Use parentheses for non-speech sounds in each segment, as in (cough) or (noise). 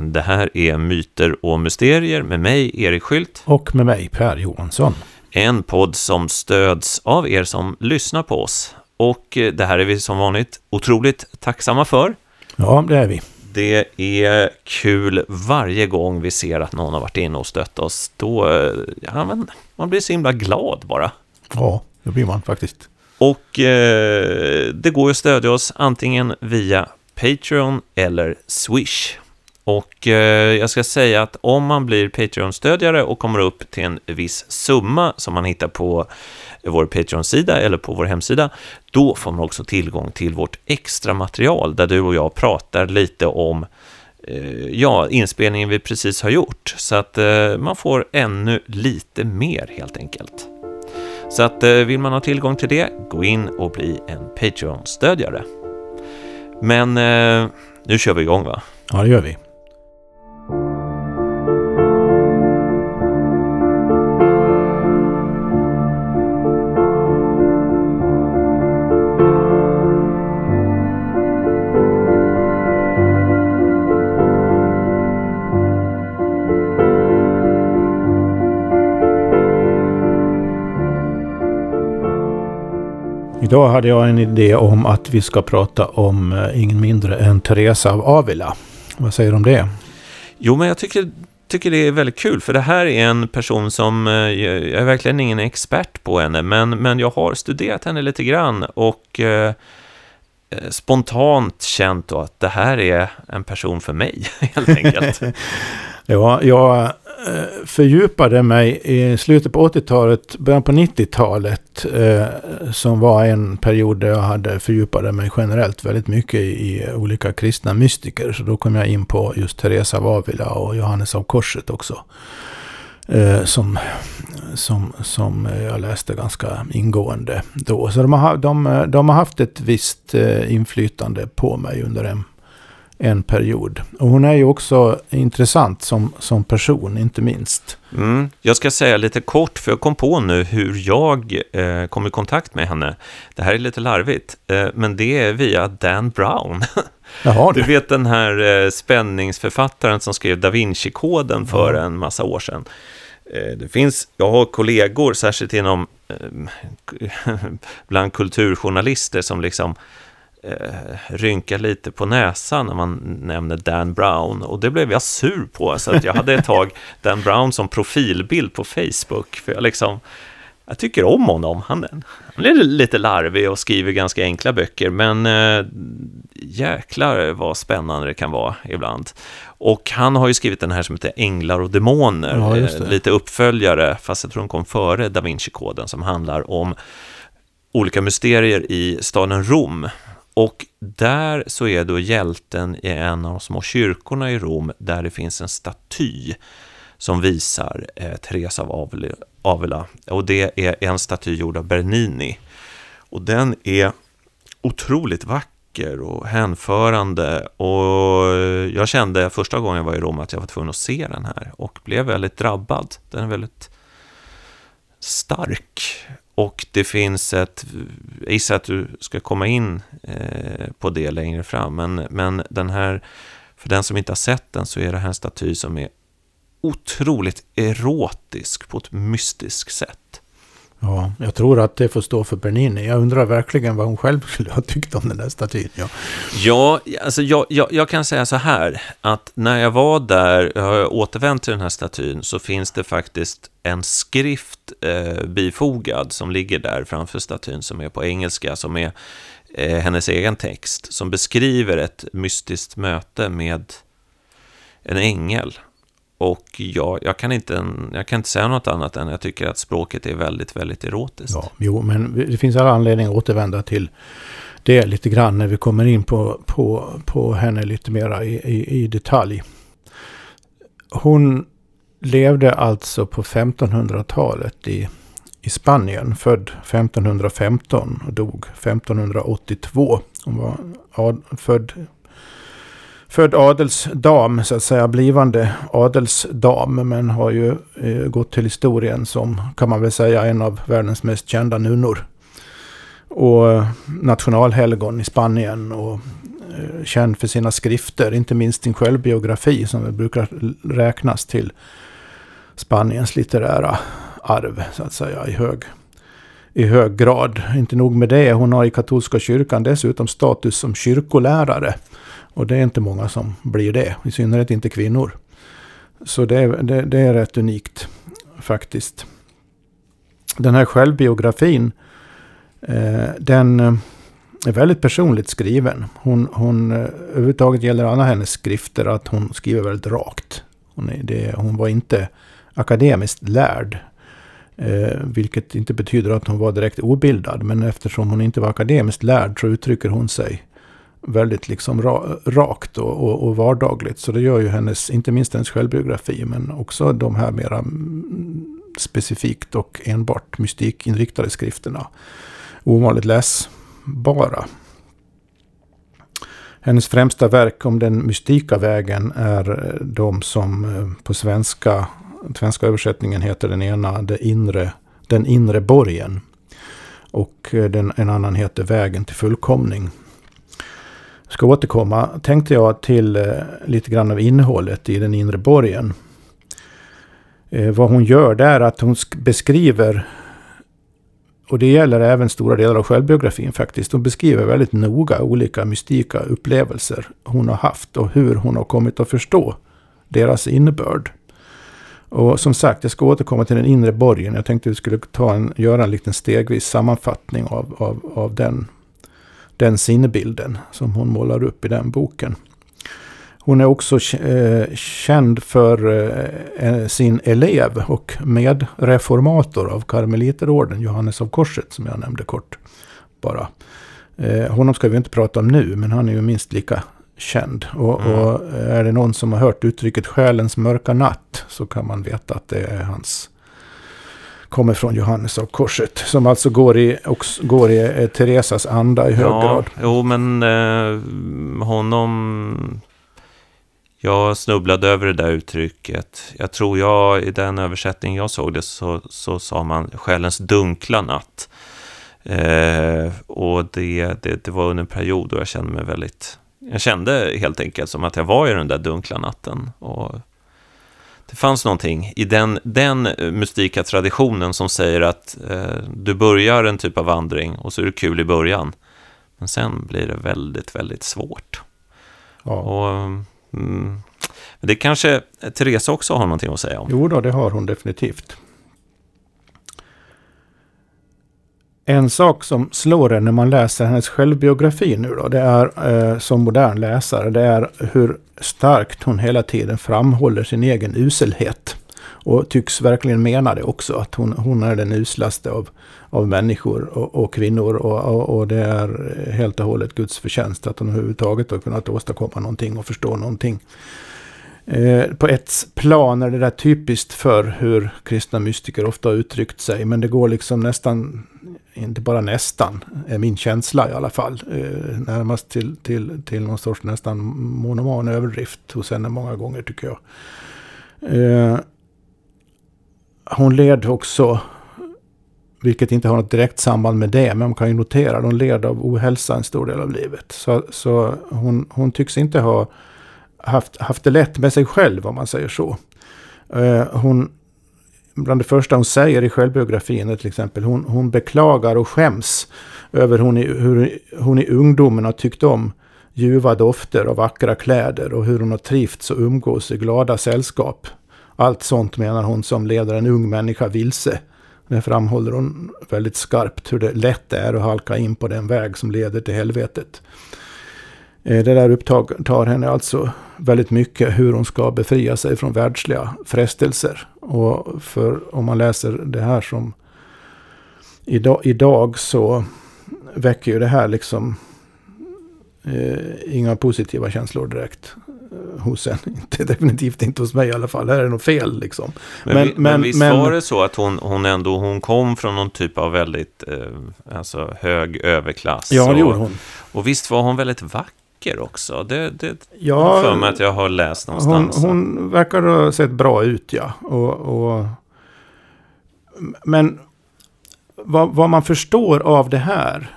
Det här är Myter och Mysterier med mig, Erik Skylt. Och med mig, Per Johansson. En podd som stöds av er som lyssnar på oss. Och eh, det här är vi som vanligt otroligt tacksamma för. Ja, det är vi. Det är kul varje gång vi ser att någon har varit inne och stött oss. Då, eh, ja, men, man blir så himla glad bara. Ja, det blir man faktiskt. Och eh, det går att stödja oss antingen via Patreon eller Swish. Och eh, jag ska säga att om man blir Patreon-stödjare och kommer upp till en viss summa som man hittar på vår Patreon-sida eller på vår hemsida, då får man också tillgång till vårt extra material där du och jag pratar lite om eh, ja, inspelningen vi precis har gjort. Så att eh, man får ännu lite mer helt enkelt. Så att eh, vill man ha tillgång till det, gå in och bli en Patreon-stödjare. Men eh, nu kör vi igång va? Ja, det gör vi. Idag hade jag en idé om att vi ska prata om eh, ingen mindre än Teresa av Avila. Vad säger du om det? Jo, men jag tycker, tycker det är väldigt kul, för det här är en person som, eh, jag är verkligen ingen expert på henne, men, men jag har studerat henne lite grann och eh, eh spontant känt då att det här är en person för mig, (laughs) helt enkelt. (laughs) ja, jag Eh, fördjupade mig i slutet på 80-talet, början på 90-talet. Eh, som var en period där jag hade fördjupade mig generellt väldigt mycket i, i olika kristna mystiker. Så då kom jag in på just Teresa av Avila och Johannes av Korset också. Eh, som, som, som jag läste ganska ingående då. Så de har, de, de har haft ett visst eh, inflytande på mig under en en period. Och hon är ju också intressant som, som person, inte minst. Mm. Jag ska säga lite kort, för jag kom på nu hur jag eh, kom i kontakt med henne. Det här är lite larvigt, eh, men det är via Dan Brown. (laughs) Jaha, du vet den här eh, spänningsförfattaren som skrev Da Vinci-koden för ja. en massa år sedan. Eh, det finns, jag har kollegor, särskilt inom eh, (laughs) bland kulturjournalister, som liksom eh, rynka lite på näsan när man nämner Dan Brown. Och det blev jag sur på, så att jag hade ett tag (laughs) Dan Brown som profilbild på Facebook. För jag liksom, jag tycker om honom. Han, han är lite larvig och skriver ganska enkla böcker, men eh, jäklar vad spännande det kan vara ibland. Och han har ju skrivit den här som heter Änglar och Demoner, ja, eh, lite uppföljare, fast jag tror den kom före Da Vinci-koden, som handlar om olika mysterier i staden Rom. Och där så är då hjälten i en av de små kyrkorna i Rom där det finns en staty som visar eh, Teresa av Avila. Och det är en staty gjord av Bernini. Och den är otroligt vacker och hänförande. Och jag kände första gången jag var i Rom att jag var tvungen att se den här och blev väldigt drabbad. Den är väldigt stark. Och det finns ett, jag gissar att du ska komma in eh, på det längre fram, men, men den här, för den som inte har sett den så är det här en staty som är otroligt erotisk på ett mystiskt sätt. Ja, jag tror att det får stå för Bernini. Jag undrar verkligen vad hon själv skulle ha tyckt om den där statyn. Ja, ja alltså jag, jag, jag kan säga så här, att när jag var där, jag har återvänt till den här statyn, så finns det faktiskt en skrift eh, bifogad som ligger där framför statyn, som är på engelska, som är eh, hennes egen text, som beskriver ett mystiskt möte med en ängel och jag, jag, kan inte, jag kan inte säga något annat än att jag tycker att språket är väldigt, väldigt erotiskt. Ja, jo, men det finns alla anledning att återvända till det lite grann när vi kommer in på, på, på henne lite mera i, i, i detalj. Hon levde alltså på 1500-talet i, i Spanien, född 1515 och dog 1582. Hon var född född adelsdam, så att säga, blivande adelsdam, men har ju eh, gått till historien som, kan man väl säga, en av världens mest kända nunnor. Och eh, nationalhelgon i Spanien och eh, känd för sina skrifter, inte minst sin självbiografi som brukar räknas till Spaniens litterära arv, så att säga, i hög, i hög grad. Inte nog med det, hon har i katolska kyrkan dessutom status som kyrkolärare. Och det är inte många som blir det, i synnerhet inte kvinnor. Så det, det, det är rätt unikt faktiskt. Den här självbiografin, eh, den eh, är väldigt personligt skriven. Hon, hon, eh, överhuvudtaget gäller alla hennes skrifter att hon skriver väldigt rakt. Hon, är, det, hon var inte akademiskt lärd. Eh, vilket inte betyder att hon var direkt obildad. Men eftersom hon inte var akademiskt lärd så uttrycker hon sig väldigt liksom ra, rakt och, och, och, vardagligt. Så det gör ju hennes, inte minst hennes självbiografi, men också de här mera mm, specifikt och enbart mystikinriktade skrifterna ovanligt läsbara. Hennes främsta verk om den mystika vägen är eh, de som eh, på svenska, svenska översättningen heter den ena det inre, Den inre borgen. Och eh, den, en annan heter Vägen till fullkomning. Ska återkomma, tänkte jag, till eh, lite grann av innehållet i Den inre borgen. Eh, vad hon gör där är att hon beskriver, och det gäller även stora delar av självbiografin faktiskt, hon beskriver väldigt noga olika mystika upplevelser hon har haft och hur hon har kommit att förstå deras innebörd. Och som sagt, jag ska återkomma till den inre borgen. Jag tänkte att vi skulle ta en, göra en liten stegvis sammanfattning av, av, av den, den sinnebilden som hon målar upp i den boken. Hon är också eh, känd för eh, sin elev och medreformator av karmeliterorden, Johannes av Korset, som jag nämnde kort. Bara. Eh, honom ska vi inte prata om nu, men han är ju minst lika känd. Och, mm. och, är det någon som har hört uttrycket själens mörka natt så kan man veta att det är hans kommer från Johannes av Korset. Som alltså går i, går i Teresas anda i hög ja, grad. Jo, men eh, honom jag snubblade över det där uttrycket. Jag tror jag, i den översättning jag såg det, så, så sa man själens dunkla natt. Eh, och det, det, det, var under en period då jag kände mig väldigt... Jag kände helt enkelt som att jag var i den där dunkla natten. Och det fanns någonting i den, den mystika traditionen som säger att eh, du börjar en typ av vandring och så är det kul i början. Men sen blir det väldigt, väldigt svårt. Ja. Och Mm. Det kanske Teresa också har någonting att säga om? Jo då, det har hon definitivt. En sak som slår en när man läser hennes självbiografi nu då, det är eh, som modern läsare, det är hur starkt hon hela tiden framhåller sin egen uselhet. Och tycks verkligen mena det också, att hon, hon är den uslaste av, av människor och, och kvinnor. Och, och, och, det är helt och hållet Guds förtjänst att hon överhuvudtaget har kunnat åstadkomma någonting och förstå någonting. Eh, på ett plan är det där typiskt för hur kristna mystiker ofta har uttryckt sig. Men det går liksom nästan, inte bara nästan, är min känsla i alla fall. Eh, närmast till, till, till någon sorts nästan monoman överdrift hos henne många gånger tycker jag. Eh, hon led också, vilket inte har något direkt samband med det, men man kan ju notera, hon led av ohälsa en stor del av livet. Så, så hon, hon tycks inte ha haft, haft det lätt med sig själv, om man säger så. Eh, hon, bland det första hon säger i självbiografin är till exempel, hon, hon beklagar och skäms över hon i, hur hon i ungdomen har tyckt om ljuva dofter och vackra kläder och hur hon har trivts och umgås i glada sällskap. Allt sånt menar hon som leder en ung människa vilse. Det framhåller hon väldigt skarpt hur det lätt är att halka in på den väg som leder till helvetet. Eh, det där upptar henne alltså väldigt mycket hur hon ska befria sig från världsliga frestelser. Och för om man läser det här som idag, idag så väcker ju det här liksom eh, inga positiva känslor direkt hos en. (laughs) Inte, definitivt inte hos mig i alla fall. Här är det något fel liksom. Men, men, men, men visst var det så att hon, hon ändå hon kom från någon typ av väldigt eh, alltså hög överklass? Ja, det gjorde hon. Och visst var hon väldigt vacker också? Det, det ja, för mig att jag har läst någonstans. Hon, hon verkar ha sett bra ut, ja. Och, och men vad, vad, man förstår av det här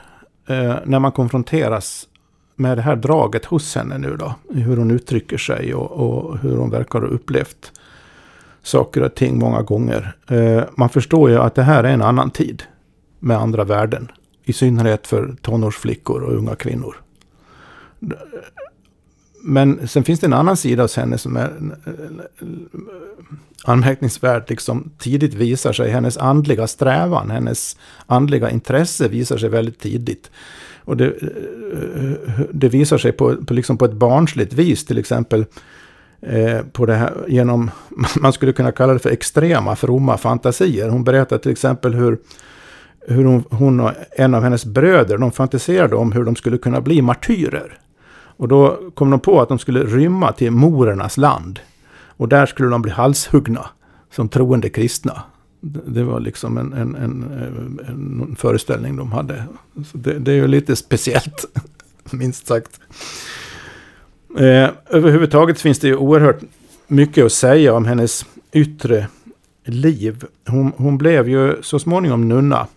eh, när man konfronteras med det här draget hos henne nu då. Hur hon uttrycker sig och, och hur hon verkar ha upplevt saker och ting många gånger. Eh, man förstår ju att det här är en annan tid med andra värden. I synnerhet för tonårsflickor och unga kvinnor. Men sen finns det en annan sida hos henne som är eh, anmärkningsvärd. Liksom tidigt visar sig hennes andliga strävan, hennes andliga intresse visar sig väldigt tidigt. Och det, eh, det visar sig på, på, liksom på ett barnsligt vis till exempel. Eh, på det här, genom, (laughs) man skulle kunna kalla det för extrema fromma fantasier. Hon berättar till exempel hur, hur hon, hon och en av hennes bröder, de fantiserade om hur de skulle kunna bli martyrer. Och då kom de på att de skulle rymma till morernas land. Och där skulle de bli halshuggna som troende kristna. Det var liksom en, en, en, en föreställning de hade. Det, det, är ju lite speciellt, (laughs) minst sagt. Eh, överhuvudtaget finns det ju oerhört mycket att säga om hennes yttre liv. Hon, hon blev ju så småningom nunna.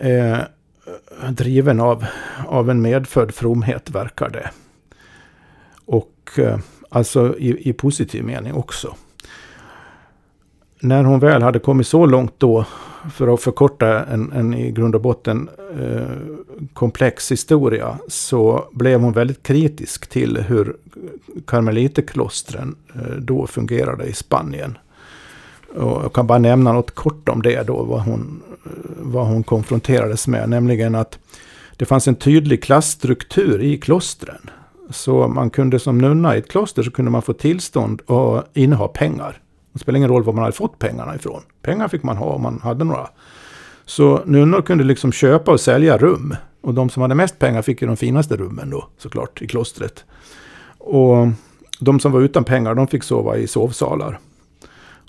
Eh, driven av, av en medfödd fromhet verkar det. Och eh, alltså i, i positiv mening också. När hon väl hade kommit så långt då för att förkorta en, en i grund och botten eh, komplex historia så blev hon väldigt kritisk till hur karmeliterklostren eh, då fungerade i Spanien. Och jag kan bara nämna något kort om det då, vad hon, vad hon konfronterades med. Nämligen att det fanns en tydlig klassstruktur i klostren. Så man kunde som nunna i ett kloster så kunde man få tillstånd att inneha pengar. Det spelar ingen roll var man hade fått pengarna ifrån. Pengar fick man ha om man hade några. Så nunnor kunde liksom köpa och sälja rum. Och de som hade mest pengar fick ju de finaste rummen då såklart i klostret. Och de som var utan pengar de fick sova i sovsalar.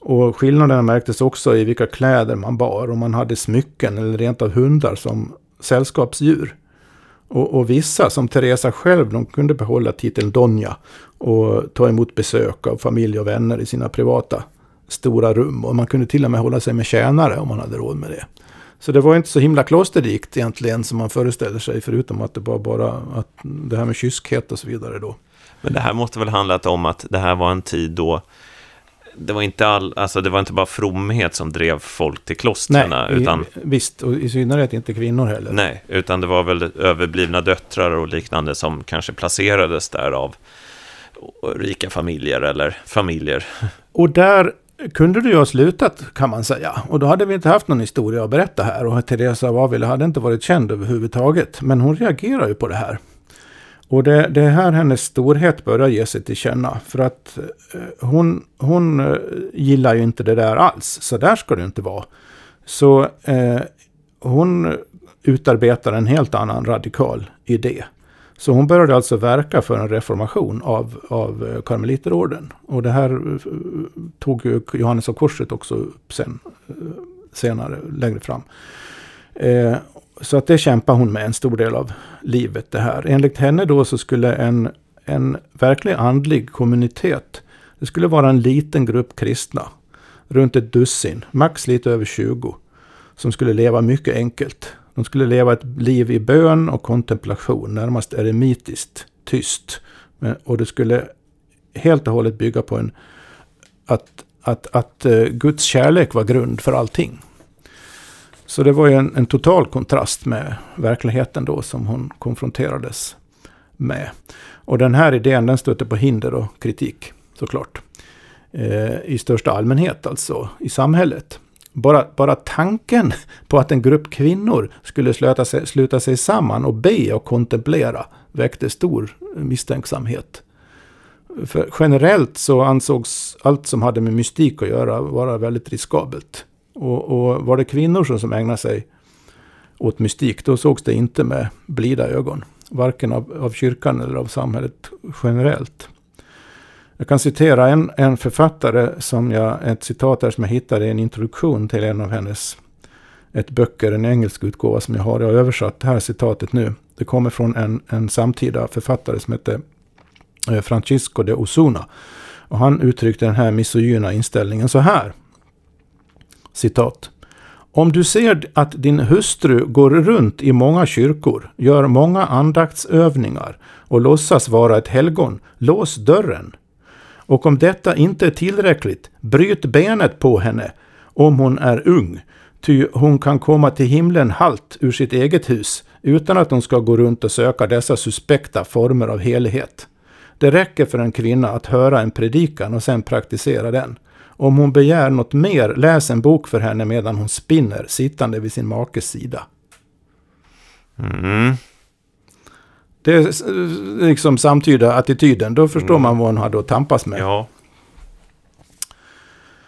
Och skillnaderna märktes också i vilka kläder man bar. Om man hade smycken eller rent av hundar som sällskapsdjur. Och, och, vissa, som Teresa själv, de kunde behålla titeln Donja och ta emot besök av familj och vänner i sina privata stora rum. Och man kunde till och med hålla sig med tjänare om man hade råd med det. Så det var inte så himla klosterrikt egentligen som man föreställer sig, förutom att det var bara att det här med kyskhet och så vidare då. Men det här måste väl handlat om att det här var en tid då det var inte all, alltså det var inte bara fromhet som drev folk till klostren. utan... visst, och i synnerhet inte kvinnor heller. Nej, utan det var väl överblivna döttrar och liknande som kanske placerades där av rika familjer eller familjer. (laughs) Och där kunde det ju ha slutat kan man säga. Och då hade vi inte haft någon historia att berätta här. Och Teresa av Avila hade inte varit känd överhuvudtaget. Men hon reagerar ju på det här. Och det, det är här hennes storhet börjar ge sig till känna. För att eh, hon, hon eh, gillar ju inte det där alls. Så där ska det inte vara. Så eh, hon utarbetar en helt annan radikal idé. Så hon började alltså verka för en reformation av, av eh, karmeliterorden. Och det här tog ju Johannes av Korset också upp sen, senare, längre fram. Eh, så att det kämpar hon med en stor del av livet det här. Enligt henne då så skulle en, en verklig andlig kommunitet, det skulle vara en liten grupp kristna, runt ett dussin, max lite över 20, som skulle leva mycket enkelt. De skulle leva ett liv i bön och kontemplation, närmast eremitiskt, tyst. Och det skulle helt och hållet bygga på en, att, att, att eh, Guds kärlek var grund för allting. Så det var ju en, en, total kontrast med verkligheten då som hon konfronterades med. Och den här idén den stötte på hinder och kritik såklart. Eh, I största allmänhet alltså i samhället. Bara, bara tanken på att en grupp kvinnor skulle sluta sig, sluta sig samman och be och kontemplera väckte stor misstänksamhet. För generellt så ansågs allt som hade med mystik att göra vara väldigt riskabelt. Och, och var det kvinnor som, ägnade sig åt mystik, då sågs det inte med blida ögon. Varken av, av kyrkan eller av samhället generellt. Jag kan citera en, en författare, som jag, ett citat där som jag hittade i en introduktion till en av hennes ett böcker, en engelsk utgåva som jag har. Jag har översatt det här citatet nu. Det kommer från en, en samtida författare som heter eh, Francisco de Osuna. Och han uttryckte den här misogyna inställningen så här. Citat. Om du ser att din hustru går runt i många kyrkor, gör många andaktsövningar och låtsas vara ett helgon, lås dörren. Och om detta inte är tillräckligt, bryt benet på henne om hon är ung, ty hon kan komma till himlen halt ur sitt eget hus utan att hon ska gå runt och söka dessa suspekta former av helighet. Det räcker för en kvinna att höra en predikan och sen praktisera den. Om hon begär något mer, läs en bok för henne medan hon spinner, sittande vid sin makes sida. Mm. Det är liksom samtyda attityden. Då förstår mm. man vad hon hade att tampas med. Ja.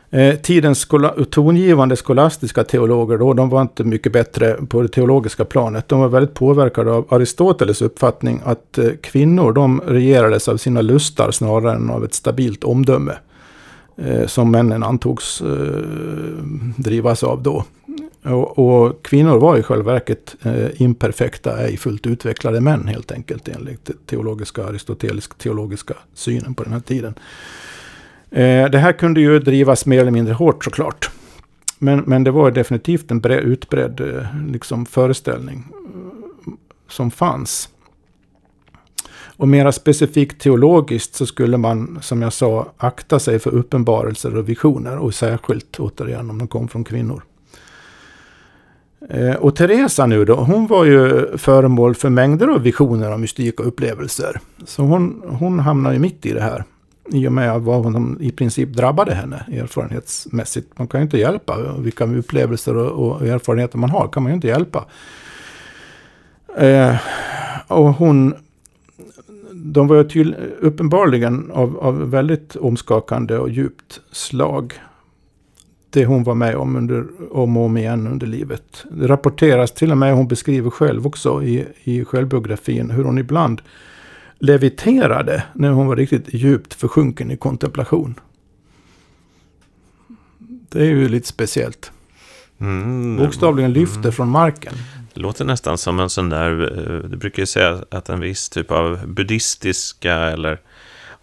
Eh, tidens skola, tongivande skolastiska teologer då, de var inte mycket bättre på det teologiska planet. De var väldigt påverkade av Aristoteles uppfattning att eh, kvinnor de regerades av sina lustar snarare än av ett stabilt omdöme. Eh, som männen antogs eh, drivas av då. Och, och, kvinnor var i själva verket eh, imperfekta, ej fullt utvecklade män helt enkelt enligt teologiska, aristotelisk teologiska synen på den här tiden. Eh, det här kunde ju drivas mer eller mindre hårt såklart. Men, men det var definitivt en bre, utbredd eh, liksom, föreställning eh, som fanns. Och mera specifikt teologiskt så skulle man, som jag sa, akta sig för uppenbarelser och visioner. Och särskilt, återigen, om de kom från kvinnor. Eh, och Teresa nu då, hon var ju föremål för mängder av visioner och mystik och upplevelser. Så hon, hon hamnar ju mitt i det här. I och med vad hon i princip drabbade henne erfarenhetsmässigt. Man kan ju inte hjälpa vilka upplevelser och, och erfarenheter man har. kan man ju inte hjälpa. Eh, och hon de var till, uppenbarligen av, av väldigt omskakande och djupt slag. Det hon var med om under, om och om igen under livet. Det rapporteras till och med, hon beskriver själv också i, i självbiografin, hur hon ibland leviterade när hon var riktigt djupt försjunken i kontemplation. Det är ju lite speciellt. Mm, Bokstavligen lyfter mm. från marken. Det låter nästan som en sån där, eh, det brukar ju säga att en viss typ av buddhistiska eller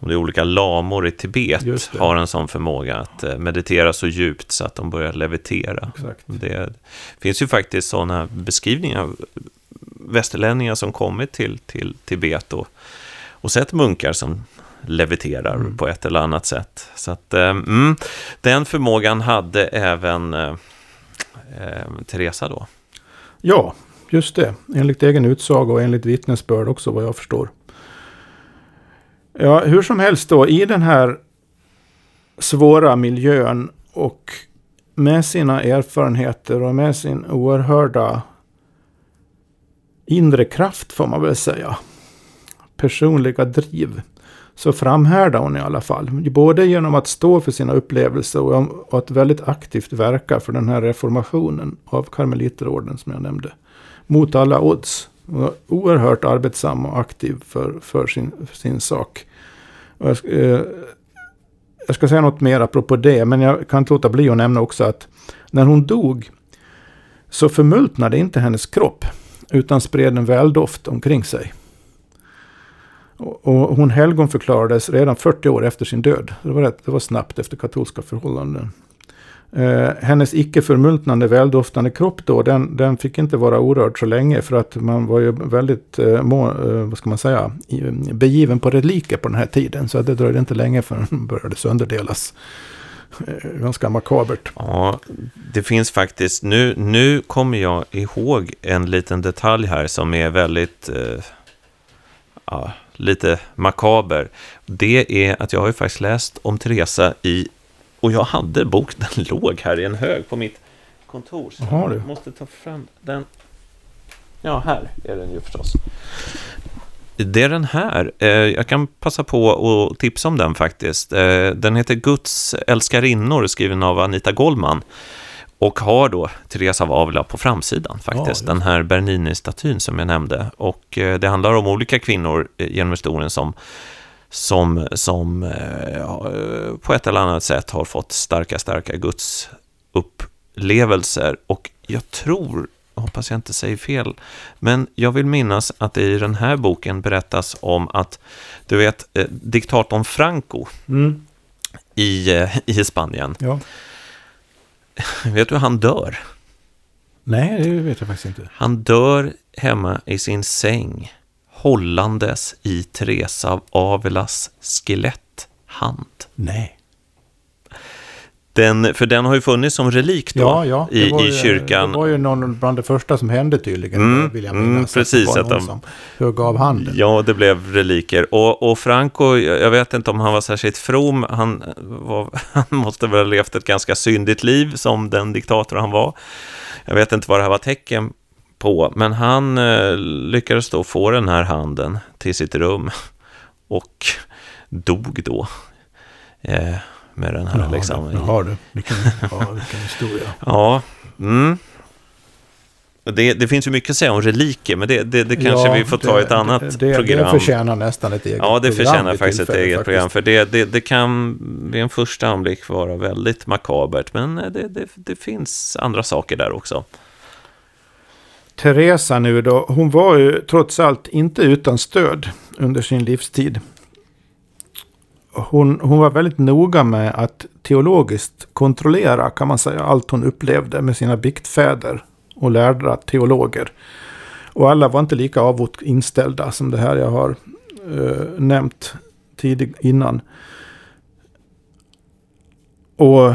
om det är olika lamor i Tibet har en sån förmåga att eh, meditera så djupt så att de börjar levitera. Exakt. Det finns ju faktiskt sådana beskrivningar av västerlänningar som kommit till, till Tibet och, och sett munkar som leviterar mm. på ett eller annat sätt. Så att, eh, mm, den förmågan hade även eh, Teresa då. Ja, just det. Enligt egen utsago och enligt vittnesbörd också vad jag förstår. Ja, hur som helst då, i den här svåra miljön och med sina erfarenheter och med sin oerhörda inre kraft får man väl säga. Personliga driv. Så framhärdar hon i alla fall. Både genom att stå för sina upplevelser och att väldigt aktivt verka för den här reformationen av karmeliterorden som jag nämnde. Mot alla odds. Hon var oerhört arbetsam och aktiv för, för, sin, för sin sak. Jag, eh, jag, ska säga något mer apropå det, men jag kan inte låta bli att nämna också att när hon dog så förmultnade inte hennes kropp, utan spred en väldoft omkring sig. Och hon helgonförklarades redan 40 år efter sin död. Det var, rätt, det var snabbt efter katolska förhållanden. Eh, hennes icke förmultnande väldoftande kropp då, den, den fick inte vara orörd så länge för att man var ju väldigt, eh, må, eh, vad ska man säga, begiven på reliker på den här tiden. Så det dröjde inte länge förrän den började sönderdelas. Eh, ganska makabert. Ja, det finns faktiskt, nu, nu kommer jag ihåg en liten detalj här som är väldigt, eh, ja, lite makaber. Det är att jag har ju faktiskt läst om Teresa i och jag hade bok, (laughs) den låg här i en hög på mitt kontor. Så Aha, jag måste ta fram den. Ja, här är den ju förstås. Det är den här. Eh, jag kan passa på att tipsa om den faktiskt. Eh, den heter Guds älskarinnor, skriven av Anita Goldman. Och har då Teresa av Avila på framsidan faktiskt, ja, den här Bernini-statyn som jag nämnde. Och eh, det handlar om olika kvinnor genom historien som som, som eh, på ett eller annat sätt har fått starka, starka Guds upplevelser. Och jag tror, hoppas jag inte säger fel, men jag vill minnas att det i den här boken berättas om att, du vet, eh, diktatorn Franco mm. i, eh, i Spanien. Ja. (laughs) Vet du hur han dör? Nej, det vet jag faktiskt inte. Han dör hemma i sin säng, hållandes i Teresa av Avelas skeletthand. Nej. Den, för den har ju funnits som relik då ja, ja, i, ju, i kyrkan. Det var ju någon bland det första som hände tydligen. Mm, vill jag minnas, mm, precis. Att, att de högg av handen. Ja, det blev reliker. Och, och Franco, jag vet inte om han var särskilt from. Han, var, (laughs) han måste väl ha levt ett ganska syndigt liv som den diktator han var. Jag vet inte vad det här var tecken på, men han eh, lyckades då få den här handen till sitt rum och dog då. Eh, med den här. Jaha, liksom. Jaha du, vilken, ja, vilken historia. (laughs) ja, mm. Det, det, finns ju mycket att säga om reliker, men det, det, det kanske ja, vi får ta i ett annat det, program. Det förtjänar nästan ett eget program. Ja, det förtjänar faktiskt ett eget faktiskt. program. För det, det, det kan vid en första anblick vara väldigt makabert, men det, det, det finns andra saker där också. Teresa nu då, hon var ju trots allt inte utan stöd under sin livstid hon, hon var väldigt noga med att teologiskt kontrollera, kan man säga, allt hon upplevde med sina biktfäder och lärda teologer. Och alla var inte lika avot inställda som det här jag har eh, nämnt tidigt innan. Och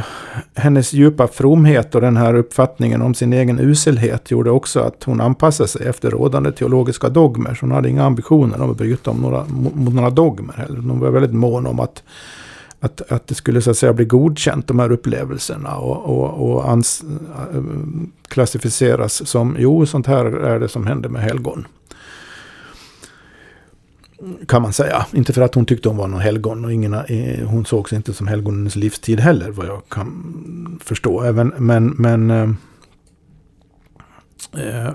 hennes djupa fromhet och den här uppfattningen om sin egen uselhet gjorde också att hon anpassade sig efter rådande teologiska dogmer. Så hon hade inga ambitioner om att bryta om några, mot några dogmer heller. Hon var väldigt mån om att, att, att det skulle så att säga bli godkänt, de här upplevelserna. Och, och, och ans, äh, klassificeras som, jo, sånt här är det som händer med helgon. Kan man säga. Inte för att hon tyckte hon var någon helgon. Och ingen, eh, hon sågs inte som helgon hennes livstid heller. Vad jag kan förstå. Även, men men eh, eh,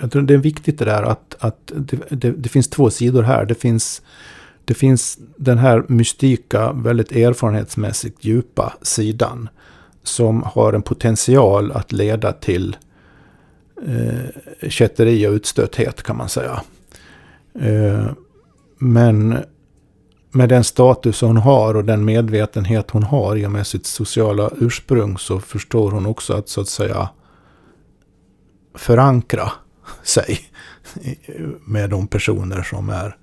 jag tror det är viktigt det där att, att det, det, det, finns två sidor här. Det finns, det finns den här mystika, väldigt erfarenhetsmässigt djupa sidan. Som har en potential att leda till eh, kätteri och utstötthet kan man säga. Eh, men med den status hon har och den medvetenhet hon har i och med sitt sociala ursprung så förstår hon också att så att säga förankra sig med de personer som är,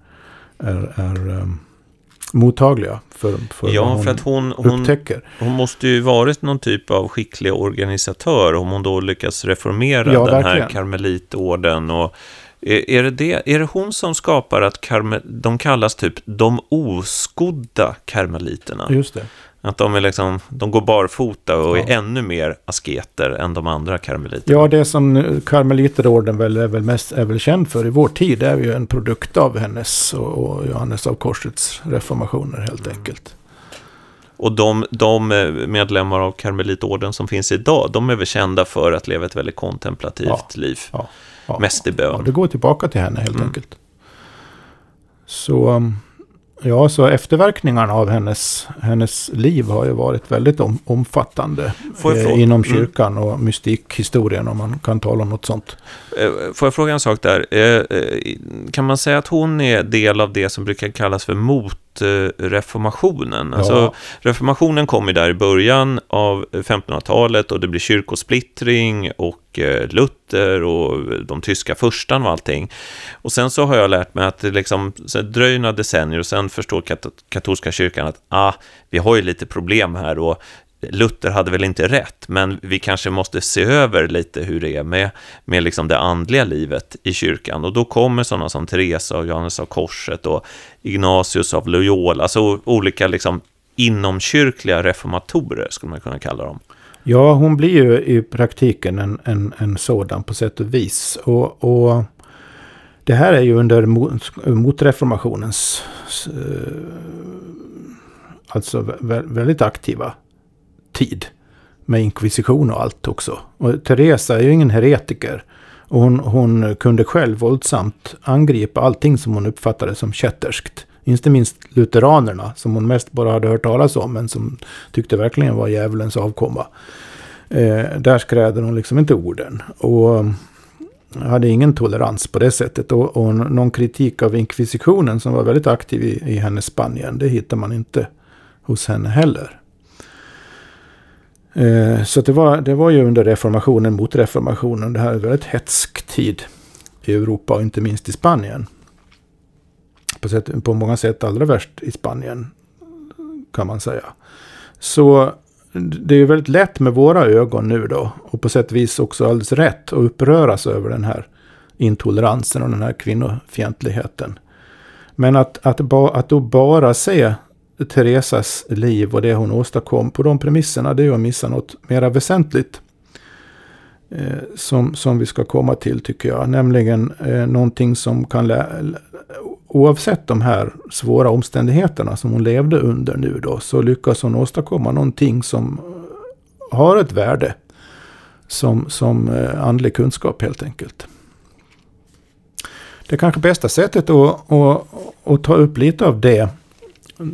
är, är um, mottagliga för, för ja, vad hon, för att hon, upptäcker. Hon, hon måste ju varit någon typ av skicklig organisatör om hon då lyckas reformera ja, den verkligen. här karmelitorden och är, det det, är det hon som skapar att karme, de kallas typ de oskodda karmeliterna? Just det. Att de, är liksom, de går barfota och ja. är ännu mer asketer än de andra karmeliterna. Ja, det som karmeliterorden väl är, väl mest, är väl känd för i vår tid är ju en produkt av hennes och, Johannes av Korsets reformationer helt mm. enkelt. Och de, de, medlemmar av karmelitorden som finns idag, de är väl kända för att leva ett väldigt kontemplativt ja. liv. Ja. Ja, Mest i bön. Ja, det går tillbaka till henne helt mm. enkelt. Så, um, ja, så efterverkningarna av hennes, hennes liv har ju varit väldigt om, omfattande eh, inom mm. kyrkan mm. och mystikhistorien om man kan tala om något sånt. Eh, får jag fråga en sak där? Eh, eh, kan man säga att hon är del av det som brukar kallas för mot reformationen. Alltså, ja. Reformationen kom ju där i början av 1500-talet och det blir kyrkosplittring och Eh, Luther och de tyska furstarna och allting. Och sen så har jag lärt mig att det liksom dröjer några decennier och sen förstår katolska kyrkan att ah, vi har ju lite problem här och Luther hade väl inte rätt, men vi kanske måste se över lite hur det är med, med liksom det andliga livet i kyrkan. Och då kommer sådana som Teresa och Johannes av Korset och Ignatius av Loyola, alltså olika liksom inomkyrkliga reformatorer skulle man kunna kalla dem. Ja, hon blir ju i praktiken en, en, en sådan på sätt och vis. Och, och det här är ju under motreformationens eh, alltså väldigt aktiva tid. Med inkvisition och allt också. Och Teresa är ju ingen heretiker. Och hon, hon kunde själv våldsamt angripa allting som hon uppfattade som kätterskt. Inte minst lutheranerna, som hon mest bara hade hört talas om, men som tyckte verkligen var djävulens avkomma. Eh, där skräder hon liksom inte orden. Och eh, hade ingen tolerans på det sättet. Och, och någon kritik av inkvisitionen som var väldigt aktiv i, i hennes Spanien, det hittar man inte hos henne heller. Eh, så det var, det var ju under reformationen, mot reformationen, det här är en väldigt hetsk tid i Europa och inte minst i Spanien. På, sätt, på många sätt allra värst i Spanien kan man säga. Så det är väldigt lätt med våra ögon nu då och på sätt och vis också alldeles rätt att uppröras över den här intoleransen och den här kvinnofientligheten. Men att, att, ba, att då bara se Teresas liv och det hon åstadkom på de premisserna, det är ju att missa något mera väsentligt. Eh, som, som vi ska komma till tycker jag. Nämligen eh, någonting som kan, lä- oavsett de här svåra omständigheterna som hon levde under nu då, så lyckas hon åstadkomma någonting som eh, har ett värde. Som, som eh, andlig kunskap helt enkelt. Det kanske bästa sättet att, att, att ta upp lite av det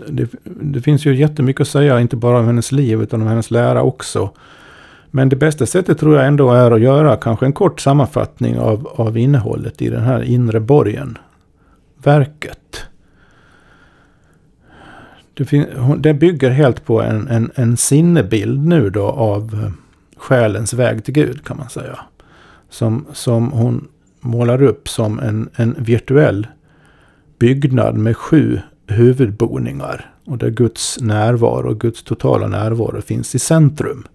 det, det, finns ju jättemycket att säga, inte bara om hennes liv utan om hennes lära också. Men det bästa sättet tror jag ändå är att göra kanske en kort sammanfattning av, av innehållet i den här inre borgen. Verket. Det, det bygger helt på en, en, en sinnebild nu då av eh, själens väg till Gud kan man säga. Som, som hon målar upp som en, en virtuell byggnad med sju huvudboningar. Och där Guds närvaro, Guds totala närvaro finns i centrum.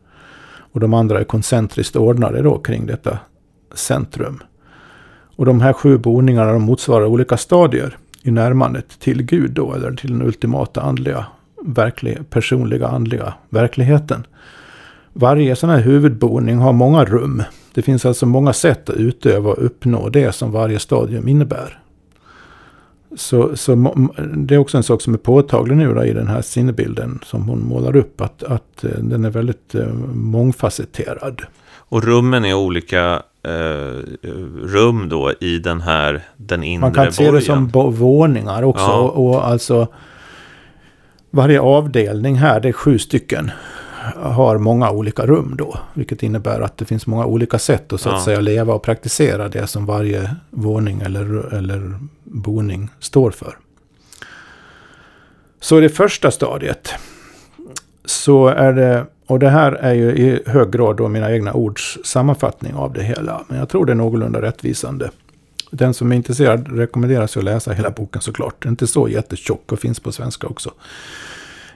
Och de andra är koncentriskt ordnade då kring detta centrum. Och de här sju boningarna de motsvarar olika stadier i närmandet till Gud då, eller till den ultimata andliga, verklig, personliga andliga verkligheten. Varje sån här huvudboning har många rum. Det finns alltså många sätt att utöva och uppnå det som varje stadium innebär. Så, så det är också en sak som är påtaglig nu då, i den här sinnebilden som hon målar upp. Att, att eh, den är väldigt eh, mångfacetterad. Och rummen är olika eh, rum då i den här, den inre Man kan borgen. se det som våningar också. Ja. Och, och alltså varje avdelning här, det är sju stycken har många olika rum då. Vilket innebär att det finns många olika sätt att så att ja. säga leva och praktisera det som varje våning eller, eller boning står för. Så det första stadiet. Så är det, och det här är ju i hög grad då mina egna ords sammanfattning av det hela. Men jag tror det är någorlunda rättvisande. Den som är intresserad rekommenderas att läsa hela boken såklart. Den är inte så jättetjock och finns på svenska också.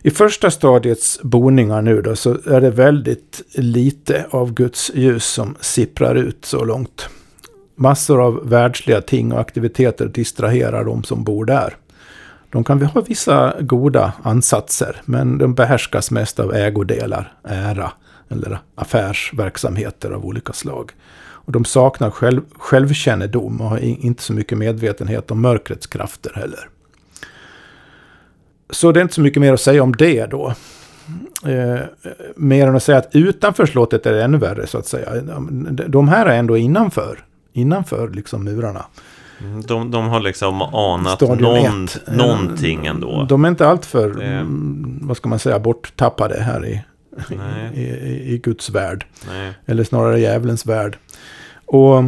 I första stadiets boningar nu då så är det väldigt lite av Guds ljus som sipprar ut så långt. Massor av världsliga ting och aktiviteter distraherar de som bor där. De kan ha vissa goda ansatser, men de behärskas mest av ägodelar, ära eller affärsverksamheter av olika slag. Och de saknar själv, självkännedom och har inte så mycket medvetenhet om mörkrets krafter heller. Så det är inte så mycket mer att säga om det då. Eh, mer än att säga att utanför slottet är det ännu värre så att säga. De här är ändå innanför. Innanför liksom murarna. Mm, de, de har liksom anat någon, ett, någonting ändå. De är inte alltför, det... Mm, vad ska man säga, borttappade här i, i, i, i, Guds värld. Nej. Eller snarare djävulens värld. Och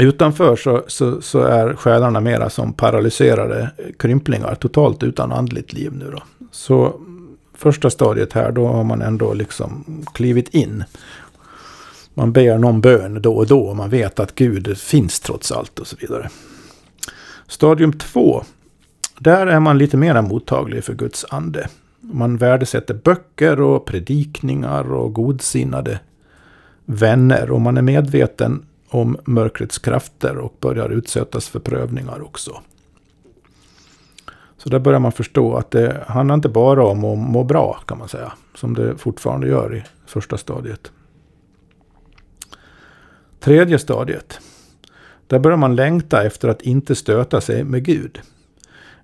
Utanför så, så, så, är själarna mera som paralyserade krymplingar, totalt utan andligt liv nu då. Så första stadiet här, då har man ändå liksom klivit in. Man ber någon bön då och då, och man vet att Gud finns trots allt och så vidare. Stadium två, där är man lite mera mottaglig för Guds ande. Man värdesätter böcker och predikningar och godsinnade vänner. Och man är medveten om mörkrets krafter och börjar utsättas för prövningar också. Så där börjar man förstå att det handlar inte bara om att må bra kan man säga. Som det fortfarande gör i första stadiet. Tredje stadiet. Där börjar man längta efter att inte stöta sig med Gud.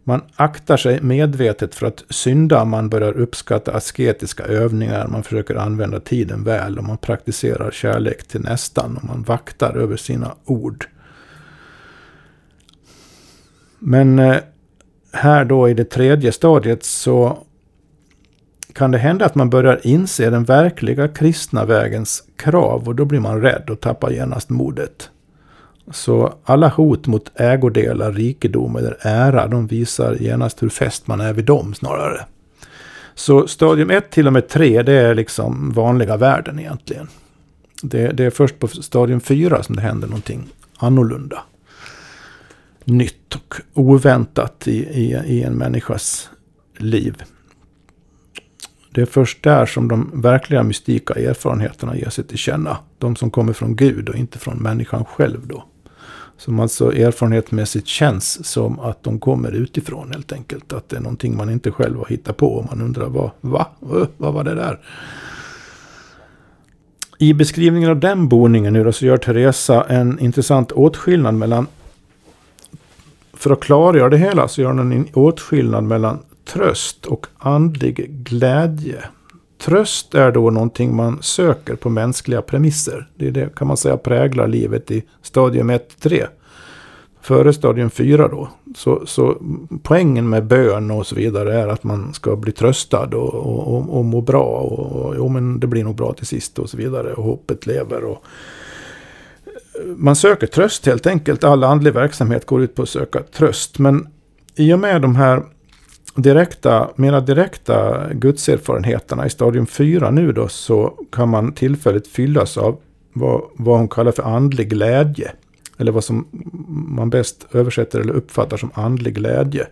Man aktar sig medvetet för att synda, man börjar uppskatta asketiska övningar, man försöker använda tiden väl och man praktiserar kärlek till nästan och man vaktar över sina ord. Men eh, här då i det tredje stadiet så kan det hända att man börjar inse den verkliga kristna vägens krav och då blir man rädd och tappar genast modet. Så alla hot mot ägodelar, rikedom eller ära, de visar genast hur fäst man är vid dem snarare. Så stadium 1 till och med 3 det är liksom vanliga världen egentligen. Det, det är först på stadium 4 som det händer någonting annorlunda. Nytt och oväntat i, i, i en människas liv. Det är först där som de verkliga mystika erfarenheterna ger sig till känna. De som kommer från Gud och inte från människan själv då. Som alltså erfarenhetsmässigt känns som att de kommer utifrån helt enkelt. Att det är någonting man inte själv har hittat på. Och man undrar vad, va? Vad var det där? I beskrivningen av den boningen nu då så gör Teresa en intressant åtskillnad mellan för att klargöra det hela så gör hon en åtskillnad mellan tröst och andlig glädje. Tröst är då någonting man söker på mänskliga premisser. Det är det kan man säga präglar livet i stadium 1-3. Före stadium 4 då. Så, så poängen med bön och så vidare är att man ska bli tröstad och, och, och, och må bra. Och, och, jo, men det blir nog bra till sist och så vidare. Och hoppet lever. Och, man söker tröst helt enkelt. All andlig verksamhet går ut på att söka tröst. Men i och med de här direkta, mera direkta gudserfarenheterna i stadium 4 nu då så kan man tillfälligt fyllas av vad, vad hon kallar för andlig glädje. Eller vad som man bäst översätter eller uppfattar som andlig glädje.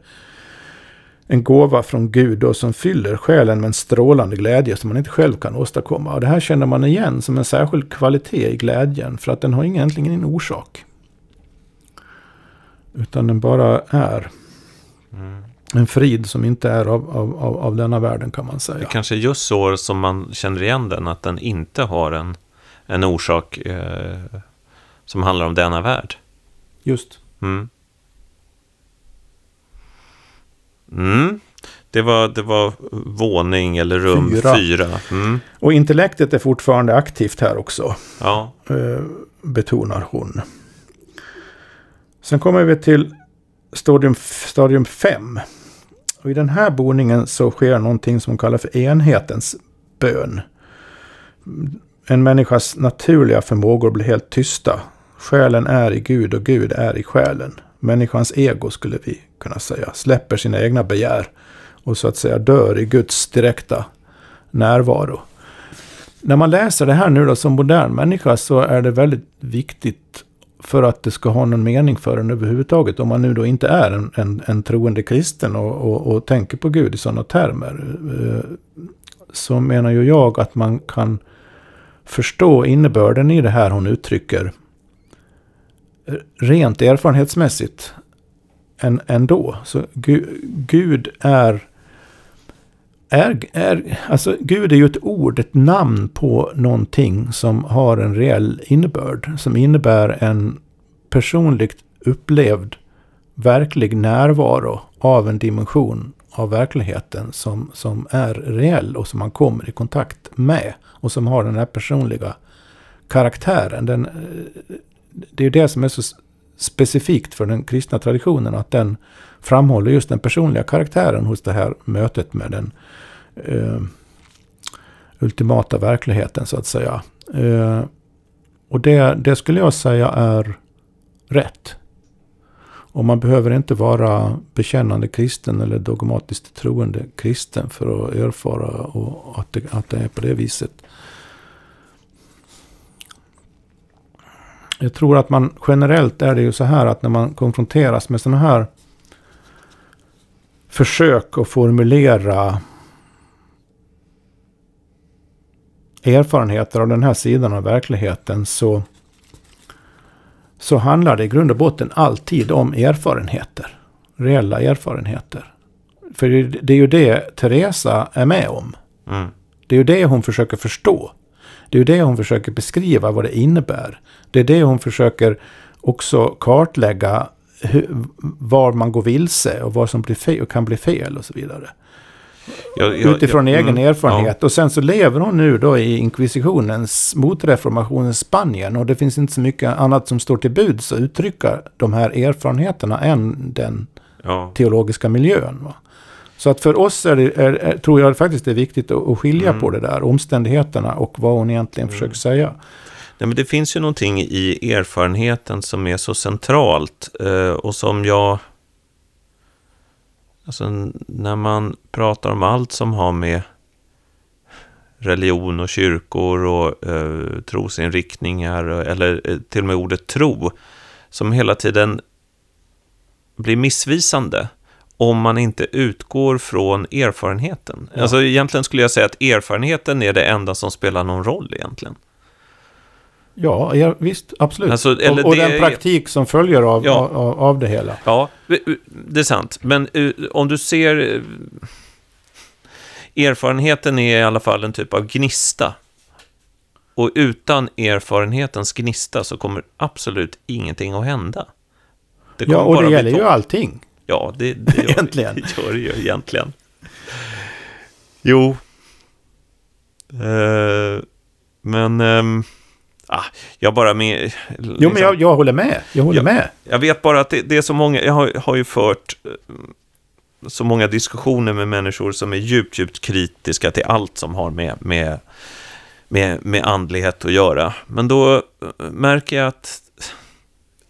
En gåva från Gud då som fyller själen med en strålande glädje som man inte själv kan åstadkomma. Och det här känner man igen som en särskild kvalitet i glädjen för att den har egentligen ingen orsak. Utan den bara är. Mm en frid som inte är av, av, av, denna världen kan man säga. Det kanske är just så som man känner igen den, att den inte har en, en orsak eh, som handlar om denna värld. Just. Mm. Mm. Det var, det var våning eller rum fyra. fyra. Mm. Och intellektet är fortfarande aktivt här också. Ja. Eh, betonar hon. Sen kommer vi till stadium, stadium 5. Och i den här boningen så sker någonting som kallas för enhetens bön. En människas naturliga förmågor blir helt tysta. Själen är i Gud och Gud är i själen. Människans ego skulle vi kunna säga släpper sina egna begär och så att säga dör i Guds direkta närvaro. När man läser det här nu då som modern människa så är det väldigt viktigt för att det ska ha någon mening för en överhuvudtaget. Om man nu då inte är en, en, en troende kristen och, och, och, tänker på Gud i sådana termer. Eh, så menar ju jag att man kan förstå innebörden i det här hon uttrycker. Eh, rent erfarenhetsmässigt ändå. Så Gud är är, är, alltså Gud är ju ett ord, ett namn på någonting som har en reell innebörd. Som innebär en personligt upplevd verklig närvaro av en dimension av verkligheten som, som är reell och som man kommer i kontakt med. Och som har den här personliga karaktären. Den, eh, det är det som är så specifikt för den kristna traditionen. Att den framhåller just den personliga karaktären hos det här mötet med den eh, ultimata verkligheten så att säga. Eh, och det, det skulle jag säga är rätt. Och man behöver inte vara bekännande kristen eller dogmatiskt troende kristen för att erfara och att, det, att det är på det viset. Jag tror att man generellt är det ju så här att när man konfronteras med sådana här försök att formulera erfarenheter av den här sidan av verkligheten så, så handlar det i grund och botten alltid om erfarenheter. Reella erfarenheter. För det är ju det Teresa är med om. Mm. Det är ju det hon försöker förstå. Det är ju det hon försöker beskriva vad det innebär. Det är det hon försöker också kartlägga hur, var man går vilse och vad som blir fel, och kan bli fel och så vidare. Jag, jag, utifrån jag, egen mm, erfarenhet. Ja. Och sen så lever hon nu då i inkvisitionens, motreformationens Spanien. Och det finns inte så mycket annat som står till buds att uttrycka de här erfarenheterna än den ja. teologiska miljön. Va? Så att för oss är det, är, är, tror jag faktiskt det är viktigt att, att skilja mm. på det där, omständigheterna och vad hon egentligen mm. försöker säga. Nej, men det finns ju någonting i erfarenheten som är så centralt eh, och som jag Alltså när man pratar om allt som har med religion och kyrkor och eh, trosinriktningar eller eh, till och med ordet tro som hela tiden blir missvisande om man inte utgår från erfarenheten. Ja. Alltså egentligen skulle jag säga att erfarenheten är det enda som spelar någon roll egentligen. Ja, ja visst, absolut. Alltså, och, och den praktik som följer av, ja, av, av, det hela. Ja, det är sant. Men uh, om du ser... Uh, erfarenheten är i alla fall en typ av gnista. Och utan erfarenhetens gnista så kommer absolut ingenting att hända. ja, och det gäller ju allting. Ja, det, det gör, (laughs) egentligen. det gör det ju egentligen. Jo. Uh, men... Um, ah, jag bara med... Liksom, jo, men liksom- jag, jag håller med. Jag håller jag, med. Jag vet bara att det, det, är så många... Jag har, har ju fört eh, så många diskussioner med människor som är djupt, djupt kritiska till allt som har med, med, med, med andlighet att göra. Men då eh, märker jag att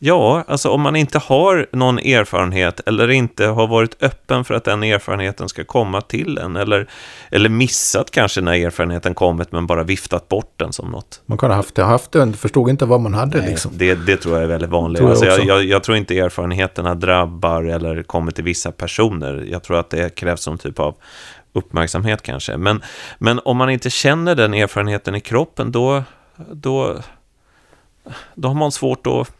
Ja, alltså om man inte har någon erfarenhet eller inte har varit öppen för att den erfarenheten ska komma till en eller, eller missat kanske när erfarenheten kommit men bara viftat bort den som något. Man kan ha haft det, haft den, förstod inte vad man hade Nej, liksom. Det, det tror jag är väldigt vanligt. Tror jag, alltså jag, jag, jag, tror inte erfarenheterna drabbar eller kommer till vissa personer. Jag tror att det krävs som typ av uppmärksamhet kanske. Men, men om man inte känner den erfarenheten i kroppen då, då, då har man svårt att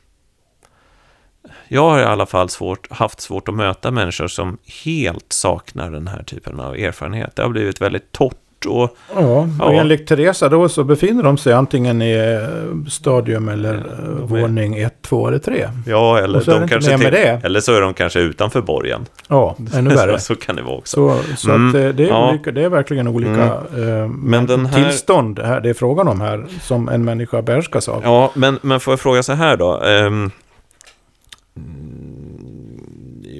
jag har i alla fall svårt, haft svårt att möta människor som helt saknar den här typen av erfarenhet. Det har blivit väldigt torrt. Och, ja, och ja. enligt Teresa då så befinner de sig antingen i eh, stadium eller ja, våning 1, 2 eller 3. Ja, eller, de kanske till, eller så är de kanske utanför borgen. Ja, (laughs) ännu värre. så, kan det vara också. Så, så mm, eh, det, är ja. olika, det är verkligen olika mm. eh, men den här... tillstånd här, det är frågan om här som en människa behärskas av. Ja, men, men får jag fråga så här då. Um,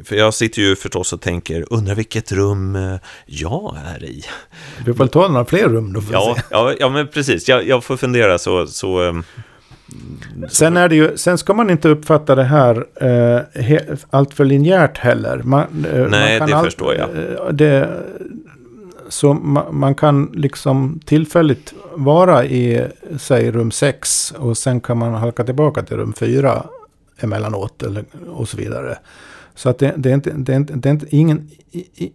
för jag sitter ju förstås och tänker, undrar vilket rum eh, jag är i. Du får ta några fler rum då. Ja, ja, ja, men precis. Jag, jag får fundera så... så um, Sen, är det ju, sen ska man inte uppfatta det här eh, he, allt för linjärt heller. Man, eh, Nej, man det all, förstår jag. Eh, det, så man, man, kan liksom tillfälligt vara i, säg rum 6 och sen kan man halka tillbaka till rum 4 emellanåt eller, och så vidare. Så att det, det, är inte, det, är inte, det är inte ingen,